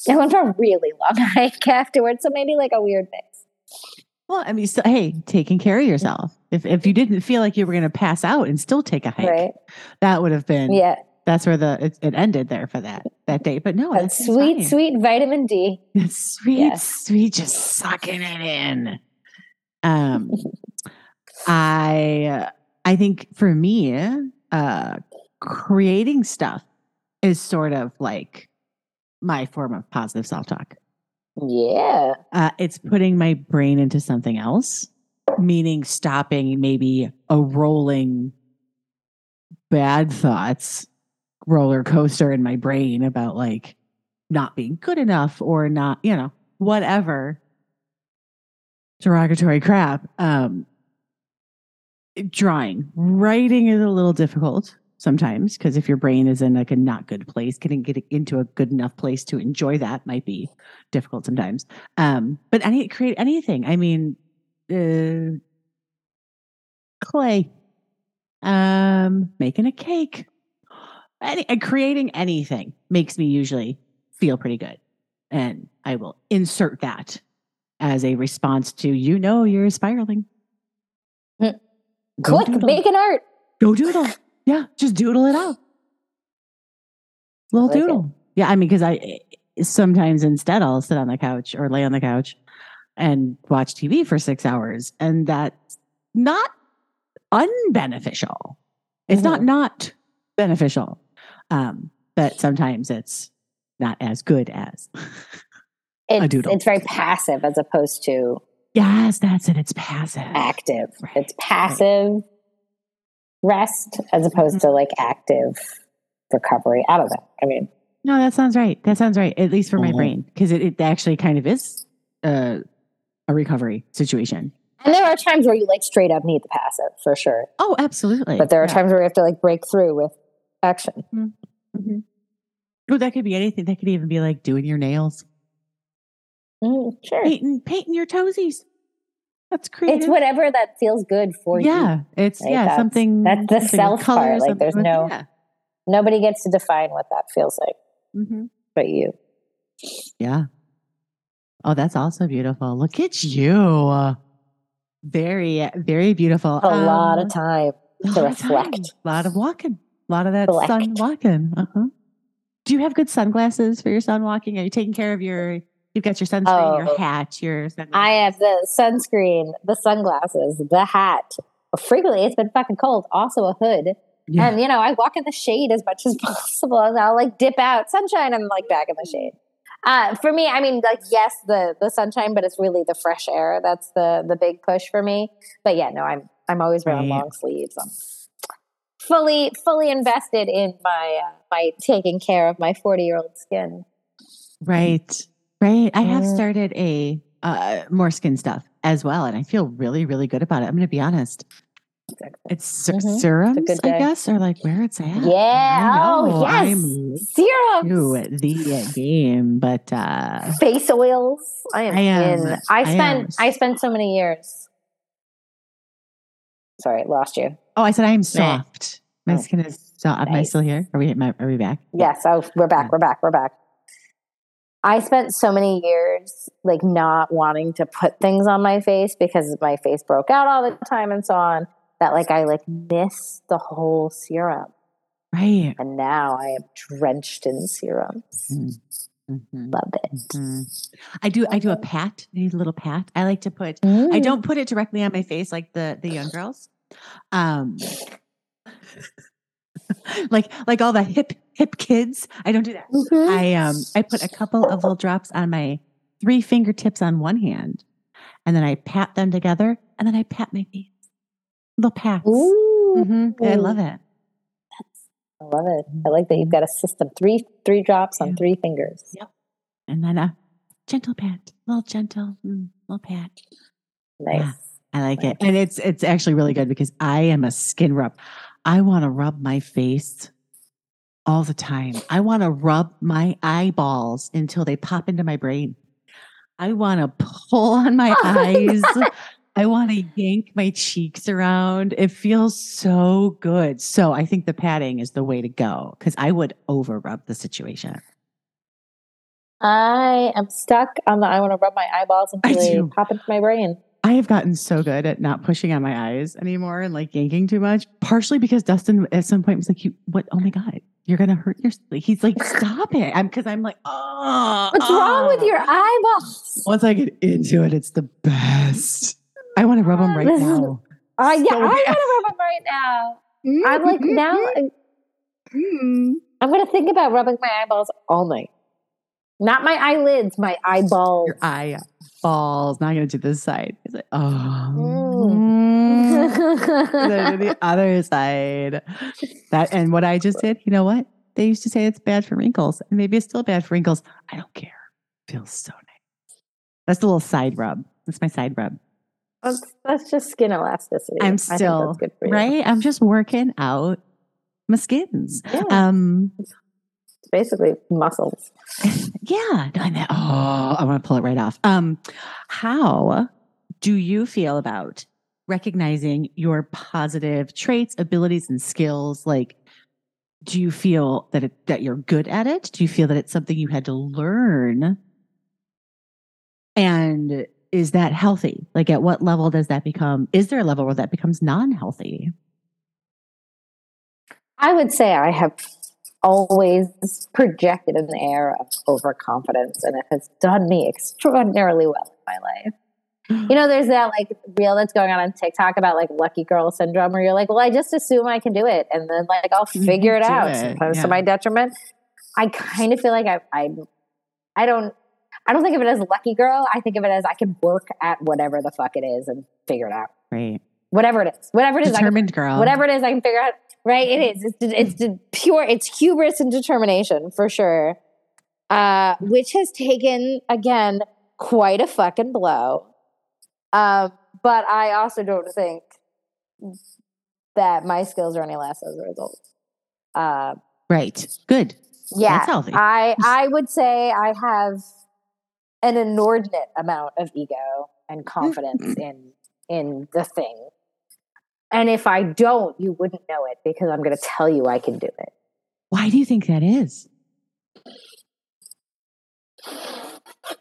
I went for a really long hike afterwards, so maybe like a weird mix. Well, I mean, so, hey, taking care of yourself. If if you didn't feel like you were going to pass out and still take a hike, right. that would have been yeah. That's where the it, it, ended there for that that day. But no, that's sweet, fine. sweet vitamin D. sweet, yes. sweet, just sucking it in. Um, I I think for me, uh, creating stuff is sort of like my form of positive self talk. Yeah. Uh, it's putting my brain into something else, meaning stopping maybe a rolling bad thoughts roller coaster in my brain about like not being good enough or not, you know, whatever. Derogatory crap. Um, drawing, writing is a little difficult sometimes because if your brain is in like a not good place getting getting into a good enough place to enjoy that might be difficult sometimes. Um but any create anything. I mean uh, clay. Um making a cake any, creating anything makes me usually feel pretty good and i will insert that as a response to you know you're spiraling mm. click make an art go doodle yeah, just doodle it out. Little like doodle. It. Yeah, I mean, because I sometimes instead I'll sit on the couch or lay on the couch and watch TV for six hours, and that's not unbeneficial. It's mm-hmm. not not beneficial, um, but sometimes it's not as good as it's, a doodle. It's very passive as opposed to yes, that's it. It's passive, active. Right. It's passive. Right rest as opposed mm-hmm. to like active recovery. I don't know. I mean, no, that sounds right. That sounds right. At least for mm-hmm. my brain, because it, it actually kind of is uh, a recovery situation. And there are times where you like straight up need the passive for sure. Oh, absolutely. But there are yeah. times where you have to like break through with action. Mm-hmm. Mm-hmm. Oh, that could be anything. That could even be like doing your nails. Mm, sure. Painting, painting your toesies. That's creative. It's whatever that feels good for yeah, you. Yeah, it's yeah that's, something. That's the something self part. Like there's no yeah. nobody gets to define what that feels like, mm-hmm. but you. Yeah. Oh, that's also beautiful. Look at you. Very, very beautiful. A um, lot of time to reflect. A lot of walking. A lot of that Select. sun walking. Uh-huh. Do you have good sunglasses for your sun walking? Are you taking care of your You've got your sunscreen, oh, your hat, your. Sunglasses. I have the sunscreen, the sunglasses, the hat. Frequently, it's been fucking cold. Also, a hood. Yeah. And you know, I walk in the shade as much as possible, and I'll like dip out sunshine. I'm like back in the shade. Uh, for me, I mean, like yes, the the sunshine, but it's really the fresh air that's the the big push for me. But yeah, no, I'm I'm always wearing Right. long sleeves. I'm fully fully invested in my uh, my taking care of my 40 year old skin. Right. Right. I have Mm. started a uh, more skin stuff as well, and I feel really, really good about it. I'm going to be honest. It's Mhm. serums, good I guess, or like where it's at. Yeah. Oh, yes. I'm Serums, new the game, but uh, face oils. I am, I am. in. I I spent am. I, spent so many years. Sorry, lost you. oh, I said I am soft. My Oh, skin is soft. Am I still here? Are we? I- Are we back? Yes. Oh, we're back. We're back. We're back. I spent so many years like not wanting to put things on my face because my face broke out all the time and so on. That like I like miss the whole serum, Right. and now I am drenched in serums. Mm. Mhm. Love it. Mhm. I do. I do a pat. I need a little pat. I like to put. I Mm. don't put it directly on my face like the the young girls. Um, like like all the hip hip kids. I don't do that. Mhm. I um I put a couple of little drops on my three fingertips on one hand, and then I pat them together, and then I pat my face. Little pats. Ooh. Mhm. I love it. I love it. I like that you've got a system. Three three drops Yeah. on three fingers. Yep. And then a gentle pat, little gentle, mm, little pat. Nice. Yeah. I like it. And it's it's actually really good because I am a skin rub. I want to rub my face all the time. I want to rub my eyeballs until they pop into my brain. I want to pull on my eyes. I want to yank my cheeks around. It feels so good. So I think the padding is the way to go because I would over rub the situation. I am stuck on the I want to rub my eyeballs until they pop into my brain. I have gotten so good at not pushing on my eyes anymore and like yanking too much. Partially because Dustin at some point was like, "You what? Oh my god, you're gonna hurt your." He's like, "Stop it!" I'm because I'm like, "Oh, What's wrong with oh." your eyeballs? Once I get into it, it's the best. I want to rub them right This is- now. Uh, yeah, So I want to rub them right now. I'm like now. Mm. I'm gonna think about rubbing my eyeballs all night. Not my eyelids, my eyeballs. Your eyeballs. Now I'm gonna do this side. It's like, oh. Mm. and then the other side. That and what I just did, you know what? They used to say it's bad for wrinkles, and maybe it's still bad for wrinkles. I don't care. Feels so nice. That's the little side rub. That's my side rub. That's, that's just skin elasticity. I I'm still good for you. right. I'm just working out my skins. Yeah, Um, it's basically muscles. yeah. doing that. Oh, I want to pull it right off. Um, how do you feel about recognizing your positive traits, abilities, and skills? Like, do you feel that it, that you're good at it? Do you feel that it's something you had to learn? And is that healthy? Like, at what level does that become? Is there a level where that becomes non-healthy? I would say I have always projected an air of overconfidence, and it has done me extraordinarily well in my life. You know, there's that like reel that's going on on TikTok about like lucky girl syndrome, where you're like, well, I just assume I can do it, and then like I'll figure it out, it, sometimes yeah. to my detriment. I kind of feel like I, I, I don't, I don't think of it as lucky girl. I think of it as I can work at whatever the fuck it is and figure it out. Right. Whatever it is, whatever it is, I can Determined girl. whatever it is, I can figure out. Right? It is. It's it's the pure. It's hubris and determination for sure. Uh, which has taken again quite a fucking blow. Um, but I also don't think that my skills are any less as a result. Uh, Right. Good. yeah, That's healthy. I I would say I have an inordinate amount of ego and confidence in in the thing. And if I don't, you wouldn't know it because I'm going to tell you I can do it. Why do you think that is?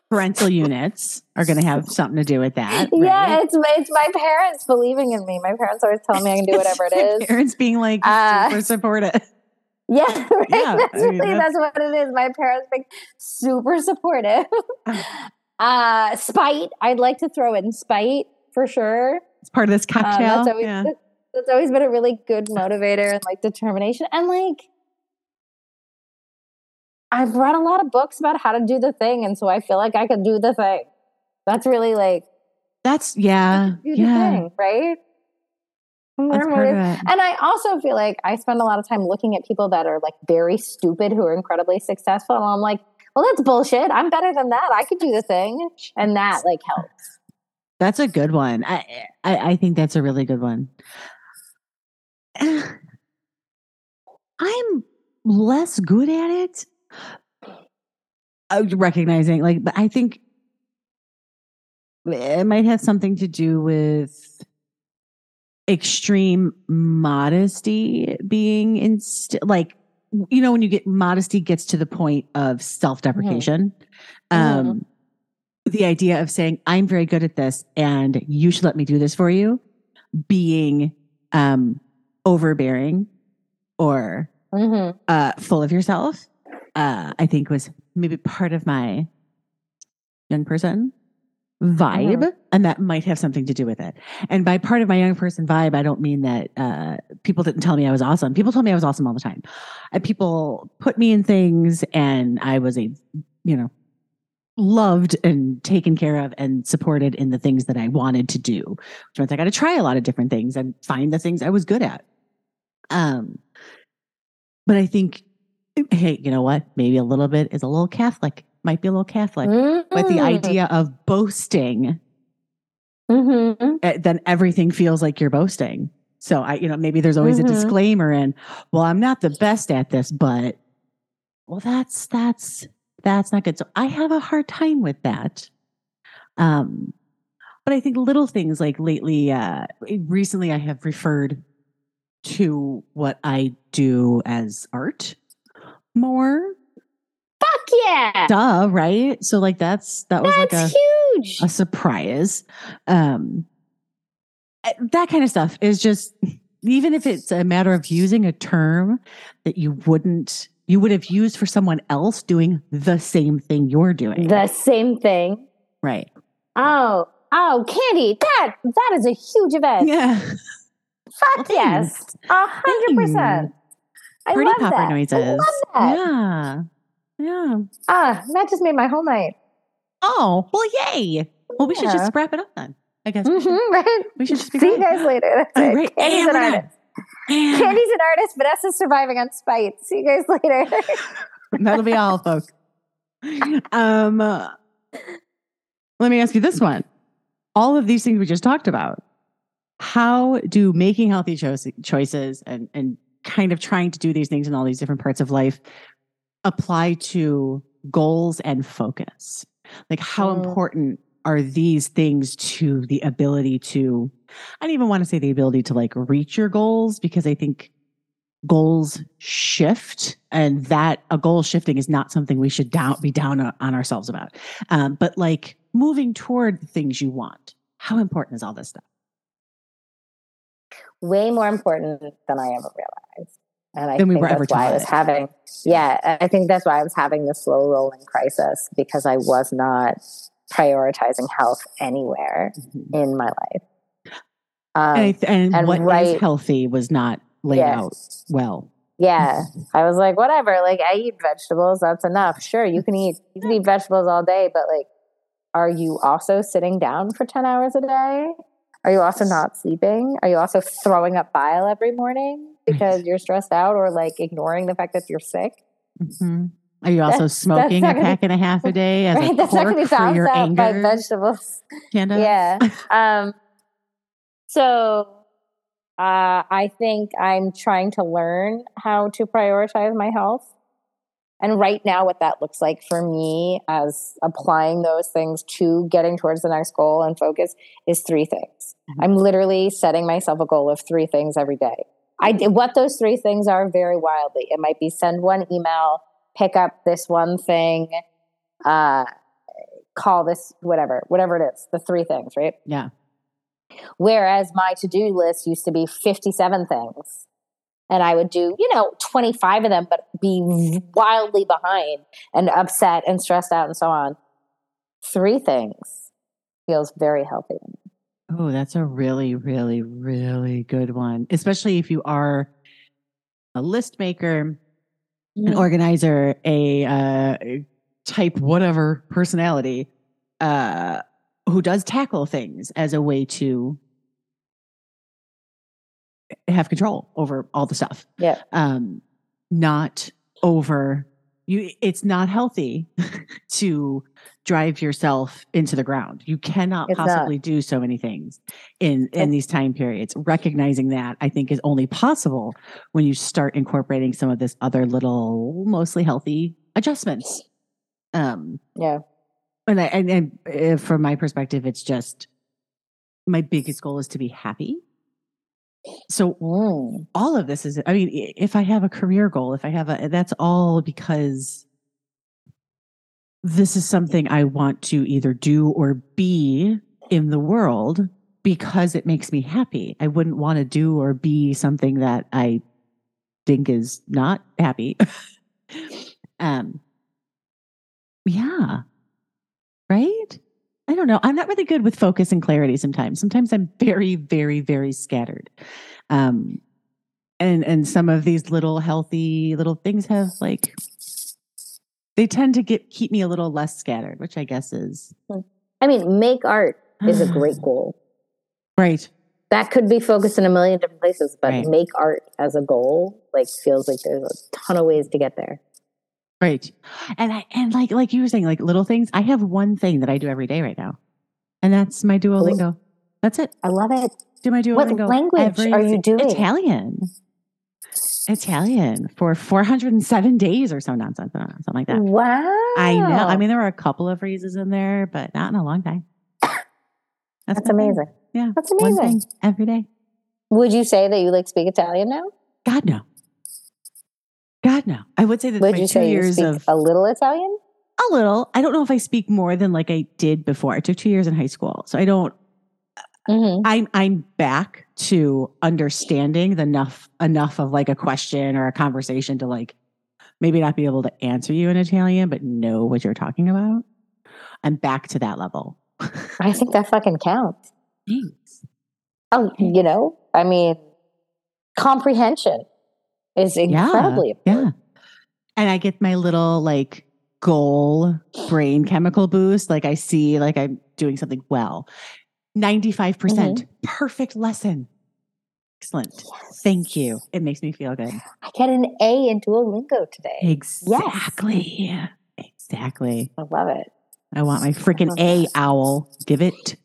Parental units are going to have something to do with that. Yeah, it's my, it's my parents believing in me. My parents always tell me I can do whatever it is. Parents being like Uh, super supportive. Yeah, right. Yeah, that's, I mean, really, that's- that's what it is. My parents being super supportive. uh, spite. I'd like to throw in spite for sure. It's part of this Um, cocktail. that's always yeah. that- that's always been a really good motivator and like determination and like I've read a lot of books about how to do the thing, and so I feel like I could do the thing. That's really like That's yeah. do the Yeah. thing, right? That's Learn what part it- of it. And I also feel like I spend a lot of time looking at people that are like very stupid who are incredibly successful. And I'm like, well, that's bullshit. I'm better than that. I could do the thing. And that like helps. That's a good one. I, I I think that's a really good one. I'm less good at it. Uh, recognizing, like, but I think it might have something to do with extreme modesty being inst like you know when you get modesty gets to the point of self-deprecation? Um the idea of saying i'm very good at this and you should let me do this for you being um overbearing or Mm-hmm. uh full of yourself uh i think was maybe part of my young person vibe and that might have something to do with it. And by part of my young person vibe i don't mean that uh people didn't tell me i was awesome. People told me i was awesome all the time. Uh, people put me in things and i was a you know loved and taken care of and supported in the things that i wanted to do. Which meant i got to try a lot of different things and find the things i was good at. Um but i think hey you know what? Maybe a little bit is a little catholic might be a little catholic but the idea of boasting Mm-hmm. eh, then everything feels like you're boasting. So i you know maybe there's always Mhm. a disclaimer in well i'm not the best at this but well that's that's that's not good. So i have a hard time with that. Um but i think little things like lately uh recently i have referred to what i do as art more Fuck yeah. duh right so like that's that was like a huge. a surprise. Um, eh, that kind of stuff is just, even if it's a matter of using a term that you wouldn't, you would have used for someone else doing the same thing you're doing. the same thing. right. Oh, oh, Candi, that that is a huge event. Yeah. Fuck Well, yes. A hundred percent. I Pretty love popper that. noises. I love that. Yeah. Yeah. Ah, that just made my whole night. Oh, well, yay. Well, we should Yeah. just wrap it up then. I guess. we should- Mhm, right? We should just be See you guys later. That's All it. right. Candi's And an artist. And Candi's an artist. Vanessa's surviving on spite. See you guys later. That'll be all, folks. Um, uh, let me ask you this one: all of these things we just talked about, how do making healthy choice- choices and and kind of trying to do these things in all these different parts of life apply to goals and focus? Like, how Mm. important are these things to the ability to? I don't even want to say the ability to like reach your goals because I think goals shift and that a goal shifting is not something we should down be down on on ourselves about um, but like moving toward the things you want how important is all this stuff Way more important than I ever realized. And I Than we think were ever why I was having, yeah, I think that's why I was having the slow rolling crisis because I was not prioritizing health anywhere in my life. Um, and, th- and, and what is right- healthy was not laid Yes. out well Yeah. I was like, whatever. Like, I eat vegetables. That's enough. Sure, you can eat you can eat vegetables all day, but like, are you also sitting down for ten hours a day? Are you also not sleeping? Are you also throwing up bile every morning because you're stressed out or like ignoring the fact that you're sick? Mhm. are you also That's- smoking that's a gonna pack and a half a day as right? a That's not cork going to be for your out by anger vegetables. Kanda? yeah. Um, so uh, I think I'm trying to learn how to prioritize my health. And right now, what that looks like for me as applying those things to getting towards the next goal and focus is three things. Mhm. I'm literally setting myself a goal of three things every day. I did what those three things are very wildly. It might be send one email, pick up this one thing, uh, call this whatever, whatever it is. The three things, right? yeah Whereas my to do list used to be 57 things. And I would do, you know, 25 of them, but be wildly behind and upset and stressed out and so on. Three things feels very healthy. Oh that's a really really really good one especially if you are a list maker an organizer, a uh, type whatever personality uh, who does tackle things as a way to have control over all the stuff. Yeah. Um, not over you. It's not healthy to drive yourself into the ground. You cannot It's possibly do so many things in in these time periods. Recognizing that, I think, is only possible when you start incorporating some of this other little, mostly healthy adjustments. Um, Yeah. and I, and, and uh, from my perspective, it's just my biggest goal is to be happy. So Mm. all of this is, I mean, if I have a career goal, if I have a, that's all because this is something I want to either do or be in the world because it makes me happy. I wouldn't want to do or be something that I think is not happy. um, yeah. Right? I don't know. I'm not really good with focus and clarity sometimes. Sometimes I'm very, very, very scattered. Um, and and some of these little healthy little things have like they tend to get keep me a little less scattered, which I guess is hmm. I mean, make art is a great goal. right. That could be focused in a million different places, but Right. make art as a goal, like, feels like there's a ton of ways to get there. Right. And I and like like you were saying, like little things. I have one thing that I do every day right now. And that's my Duolingo. That's it. I love it. Do my Duolingo. What language are you doing? Italian. Italian for 407 days or so nonsense. I don't know, something like that. Wow. I know. I mean, there were a couple of phrases in there, but not in a long time. that's thing. amazing. Yeah. That's amazing. thing every day. Would you say that you like speak Italian now? God no. God no. I would say that Would my you two say you years speak of a little Italian? a little. I don't know if I speak more than like I did before. I took two years in high school, so I don't. Mm-hmm. I'm I'm back to understanding the enough enough of like a question or a conversation to like maybe not be able to answer you in Italian, but know what you're talking about. I'm back to that level. I think that fucking counts. Thanks. Oh, you know, I mean, comprehension is incredibly yeah, important. yeah. And I get my little like goal brain chemical boost. Like I see like I'm doing something well. 95% mm-hmm. perfect lesson. Excellent. Thank you. It makes me feel good. I get an A in Duolingo today. Exactly. Exactly. I love it. I want my freaking A owl. Give it.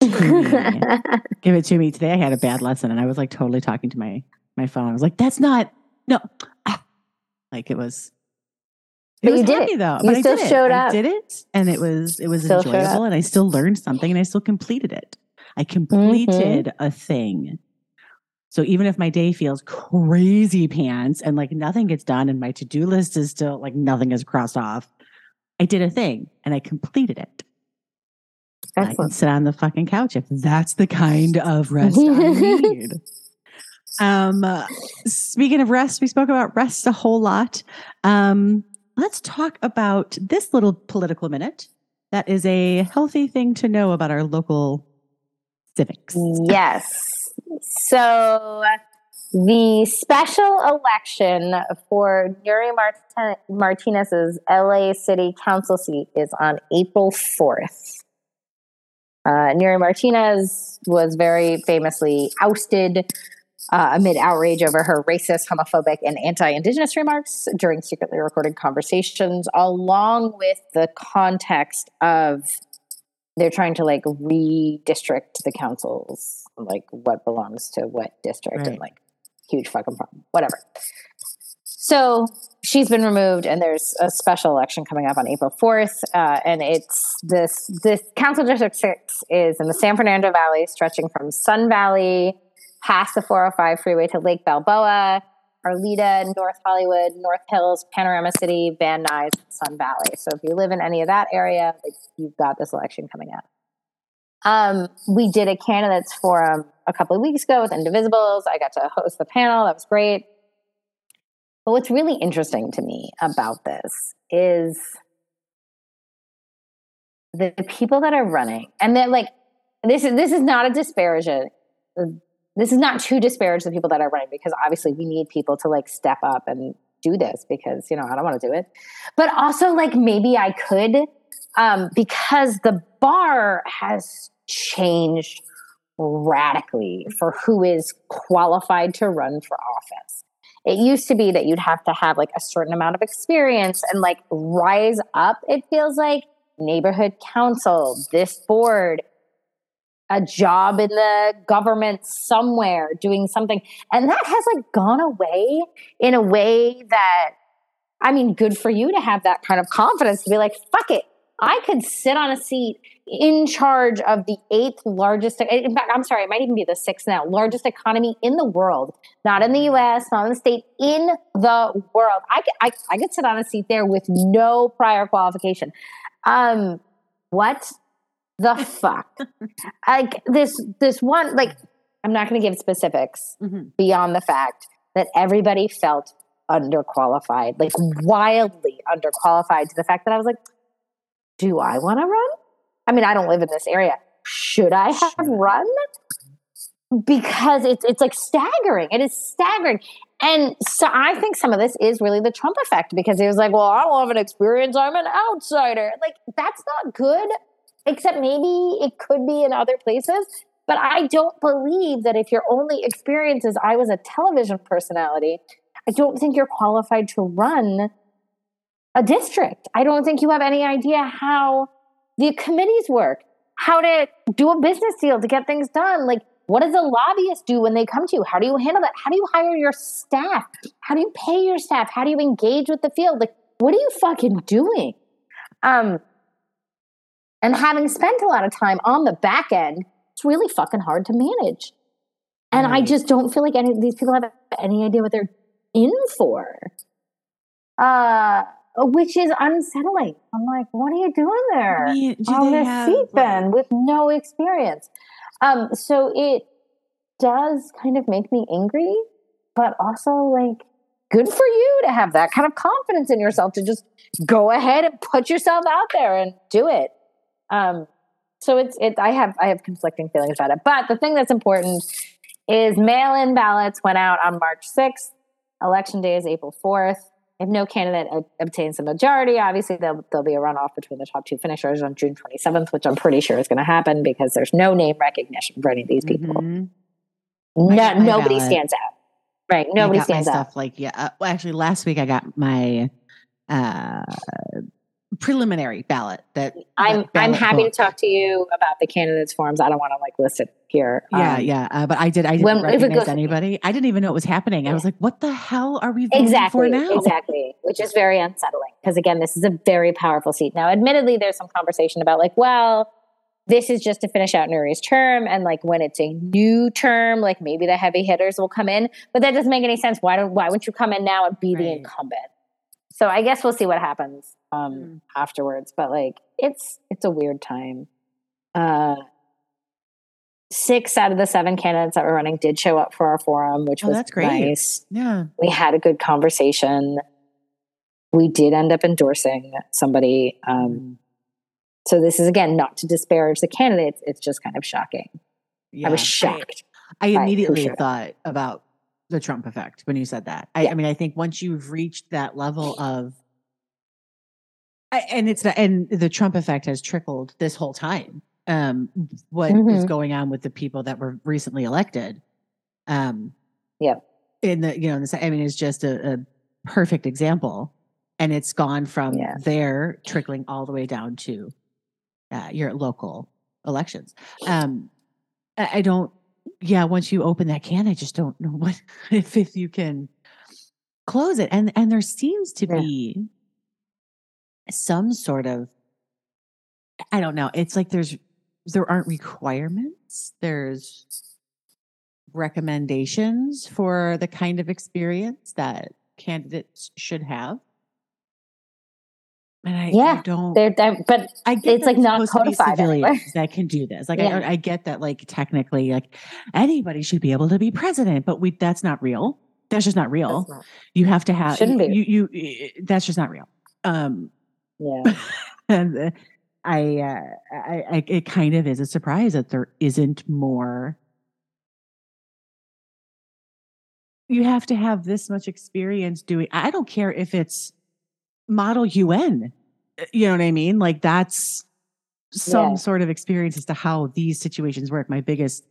Give it to me. Today I had a bad lesson and I was like totally talking to my my phone. I was like, that's not no. Ah. Like it was it But was you did it. though. You but I still did it. showed I up. did it and it was it was Still enjoyable and I still learned something and I still completed it. I completed a thing. So even if my day feels crazy pants and like nothing gets done and my to-do list is still like nothing is crossed off, I did a thing and I completed it. I can Excellent. sit on the fucking couch if that's the kind of rest I need. Um, uh, speaking of rest, we spoke about rest a whole lot. Um, let's talk about this little political minute. That is a healthy thing to know about our local civics. Yes. So the special election for Martin- Martinez's LA City Council seat is on April 4th. Uh, Nury Martinez was very famously ousted uh, amid outrage over her racist, homophobic, and anti Indigenous remarks during secretly recorded conversations, along with the context of they're trying to like redistrict the councils, like what belongs to what district, and like huge fucking problem, whatever. So she's been removed, and there's a special election coming up on April 4th, uh, and it's this this council district six is in the San Fernando Valley, stretching from Sun Valley past the 405 freeway to Lake Balboa, Arleta, North Hollywood, North Hills, Panorama City, Van Nuys, Sun Valley. So if you live in any of that area, like you've got this election coming up. Um, we did a candidates forum a couple of weeks ago with Indivisibles. I got to host the panel. That was great. But what's really interesting to me about this is the people that are running, and they're like, this is this is not a disparaging. This is not to disparage the people that are running because obviously we need people to like step up and do this because you know I don't want to do it. But also like maybe I could um, because the bar has changed radically for who is qualified to run for office. It used to be that you'd have to have like a certain amount of experience and like rise up, it feels like neighborhood council, this board, a job in the government somewhere doing something. And that has like gone away in a way that, I mean, good for you to have that kind of confidence to be like, fuck it. I could sit on a seat in charge of the eighth largest, in fact, I'm sorry, it might even be the sixth now, largest economy in the world, not in the US, not in the state, in the world. I, I, I could sit on a seat there with no prior qualification. Um, what the fuck? like this, this one, like, I'm not going to give specifics mm-hmm. beyond the fact that everybody felt underqualified, like wildly underqualified to the fact that I was like, do I want to run? I mean, I don't live in this area. Should I have run? Because it's it's like staggering. It is staggering. And so I think some of this is really the Trump effect because he was like, well, I don't have an experience. I'm an outsider. Like, that's not good, except maybe it could be in other places. But I don't believe that if your only experience is I was a television personality, I don't think you're qualified to run a district. I don't think you have any idea how the committees work, how to do a business deal to get things done. Like, what does a lobbyist do when they come to you? How do you handle that? How do you hire your staff? How do you pay your staff? How do you engage with the field? Like, what are you fucking doing? Um, and having spent a lot of time on the back end, it's really fucking hard to manage. And I just don't feel like any of these people have any idea what they're in for. Uh, which is unsettling. I'm like, what are you doing there on this have, seat then with no experience? Um, so it does kind of make me angry, but also like good for you to have that kind of confidence in yourself to just go ahead and put yourself out there and do it. Um, so it's it. I have I have conflicting feelings about it, but the thing that's important is mail-in ballots went out on March 6th. Election day is April 4th if no candidate obtains a majority, obviously there'll, there'll be a runoff between the top two finishers on June 27th, which I'm pretty sure is going to happen because there's no name recognition for any of these people. Mm-hmm. No, nobody stands out. Right. Nobody stands out. Stuff like, yeah. Uh, well, actually, last week I got my uh, preliminary ballot that I'm that I'm happy book. to talk to you about the candidates forms. I don't want to like list it here. Yeah, um, yeah. Uh, but I did I didn't when, recognize anybody. I didn't even know it was happening. Yeah. I was like, what the hell are we voting exactly, for now? Exactly. Which is very unsettling. Because again, this is a very powerful seat. Now, admittedly, there's some conversation about like, well, this is just to finish out Nury's term. And like when it's a new term, like maybe the heavy hitters will come in. But that doesn't make any sense. Why don't why wouldn't you come in now and be right. the incumbent? So I guess we'll see what happens um, mm. afterwards. But like, it's it's a weird time. Uh, six out of the seven candidates that were running did show up for our forum, which oh, was that's great. nice. Yeah, we had a good conversation. We did end up endorsing somebody. Um, mm. So this is again not to disparage the candidates; it's just kind of shocking. Yeah. I was shocked. I, I immediately thought about the Trump effect when you said that. I. I mean, I think once you've reached that level of and it's and the Trump effect has trickled this whole time. Um, what mm-hmm. is going on with the people that were recently elected? Um, yeah, in the you know, the, I mean, it's just a, a, perfect example, and it's gone from yeah. there trickling all the way down to uh, your local elections. Um, I, I don't. Yeah, once you open that can, I just don't know what if if you can close it, and and there seems to yeah. be some sort of I don't know. It's like there's there aren't requirements. There's recommendations for the kind of experience that candidates should have. And I, yeah, I don't. They're, they're, but I get it's like not codified civilians that can do this. Like yeah. I, I get that, like technically, like anybody should be able to be president, but we that's not real. That's just not real. Not, you have to have. Shouldn't be. You, you. That's just not real. Um, yeah. and uh, I, uh, I, I, it kind of is a surprise that there isn't more. you have to have this much experience doing I don't care if it's model UN. uh, You know what I mean? Like that's some Yeah. sort of experience as to how these situations work. My biggest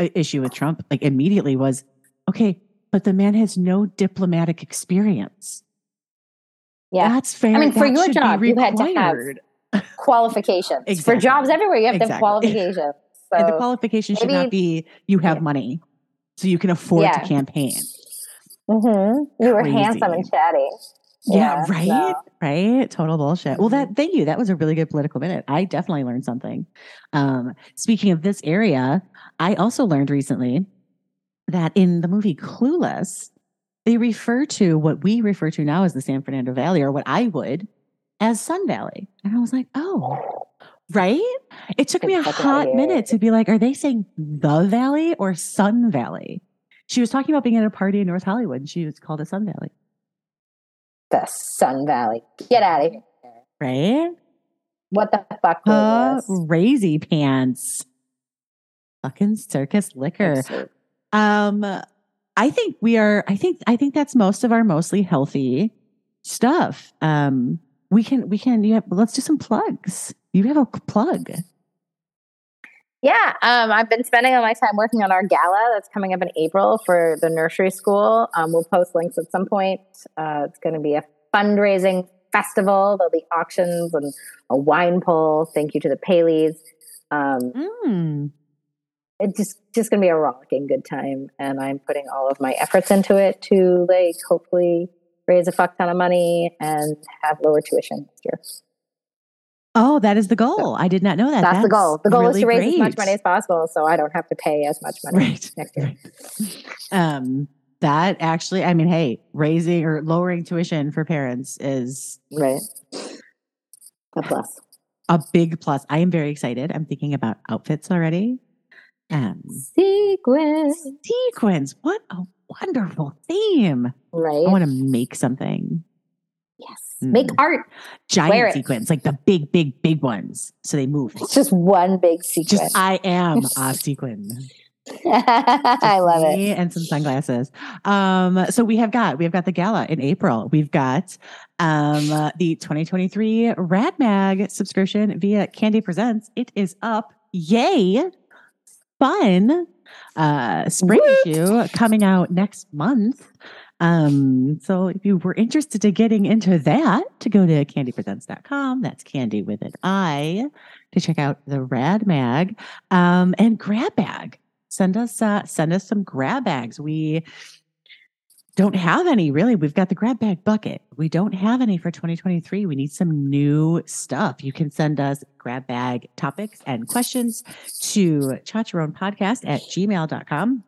uh, issue with Trump like immediately was okay, but the man has no diplomatic experience. Yeah. That's fair. I mean, for your job, you had to have qualifications. For jobs everywhere, you have to have Exactly. qualifications. and the So, qualification should not be you have Yeah. money. So you can afford Yeah. to campaign. mhm. you were handsome and chatty. Yeah, Yeah, right. no. Right. Total bullshit. Well, Mm-hmm. that thank you. That was a really good political minute. I definitely learned something. Um, speaking of this area, I also learned recently that in the movie Clueless, they refer to what we refer to now as the San Fernando Valley, or what I would as Sun Valley. And I was like, oh, right. It took me a Get the fuck outta hot minute to be like, are they saying the Valley or Sun Valley? She was talking about being at a party in North Hollywood and she was called a Sun Valley, The Sun Valley. Get out of here. right? What the fuck was this? Crazy pants. Fucking circus liquor. Um, I think we are. I think. I think that's most of our mostly healthy stuff. Um, we can. We can. You have, Let's do some plugs. You have a plug. Yeah, um, I've been spending all my time working on our gala that's coming up in April for the nursery school. Um, we'll post links at some point. Uh, it's going to be a fundraising festival. There'll be auctions and a wine pull. Thank you to the Paleys. Um, Mm. it's just just going to be a rollicking good time, and I'm putting all of my efforts into it to like hopefully raise a fuck ton of money and have lower tuition next year. Oh, that is the goal. I did not know that. That's, the goal. The goal is to raise as much money as possible, so I don't have to pay as much money Right. next year. Um, that actually, I mean, hey, raising or lowering tuition for parents is Right. A plus. a big plus. I am very excited. I'm thinking about outfits already. Um, Sequence. sequins. What a wonderful theme. Right. I want to make something. Mm. Make art. Giant sequins, like the big, big, big ones. So they move. It's just one big sequence. Just I am a sequin. I love it. And some sunglasses. Um, so we have got we have got the gala in April. We've got um uh, the 2023 Rad Mag subscription via Candi Presents. It is up. Yay! Fun. Uh spring issue coming out next month. Um, so if you were interested in getting into that, to go to candipresents.com. That's candy with an I to check out the Rad Mag um, and Grab Bag send us uh, send us some grab bags. We don't have any really. We've got the grab bag bucket. We don't have any for 2023. We need some new stuff. You can send us grab bag topics and questions to chat your own podcast at gmail.com.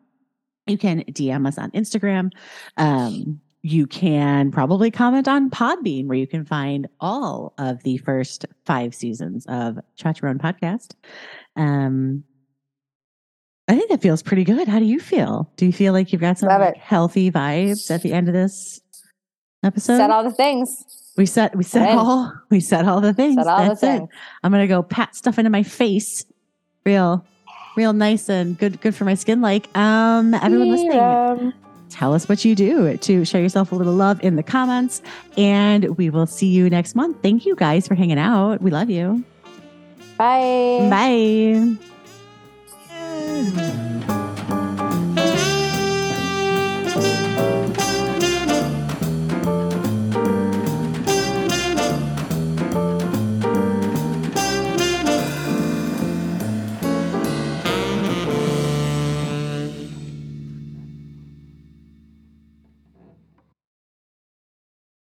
You can DM us on Instagram. Um, you can probably comment on Podbean, where you can find all of the first five seasons of Chat Your Own Podcast. Um, I think that feels pretty good. How do you feel? Do you feel like you've got some like, healthy vibes at the end of this episode? Said all the things. we said we said all we said all the things. All That's the it. things. I'm gonna go pat stuff into my face, real, real nice and good, good for my skin. Like, um, everyone listening, Serum. tell us what you do to show yourself a little love in the comments, and we will see you next month. Thank you guys for hanging out. We love you. Bye. Bye.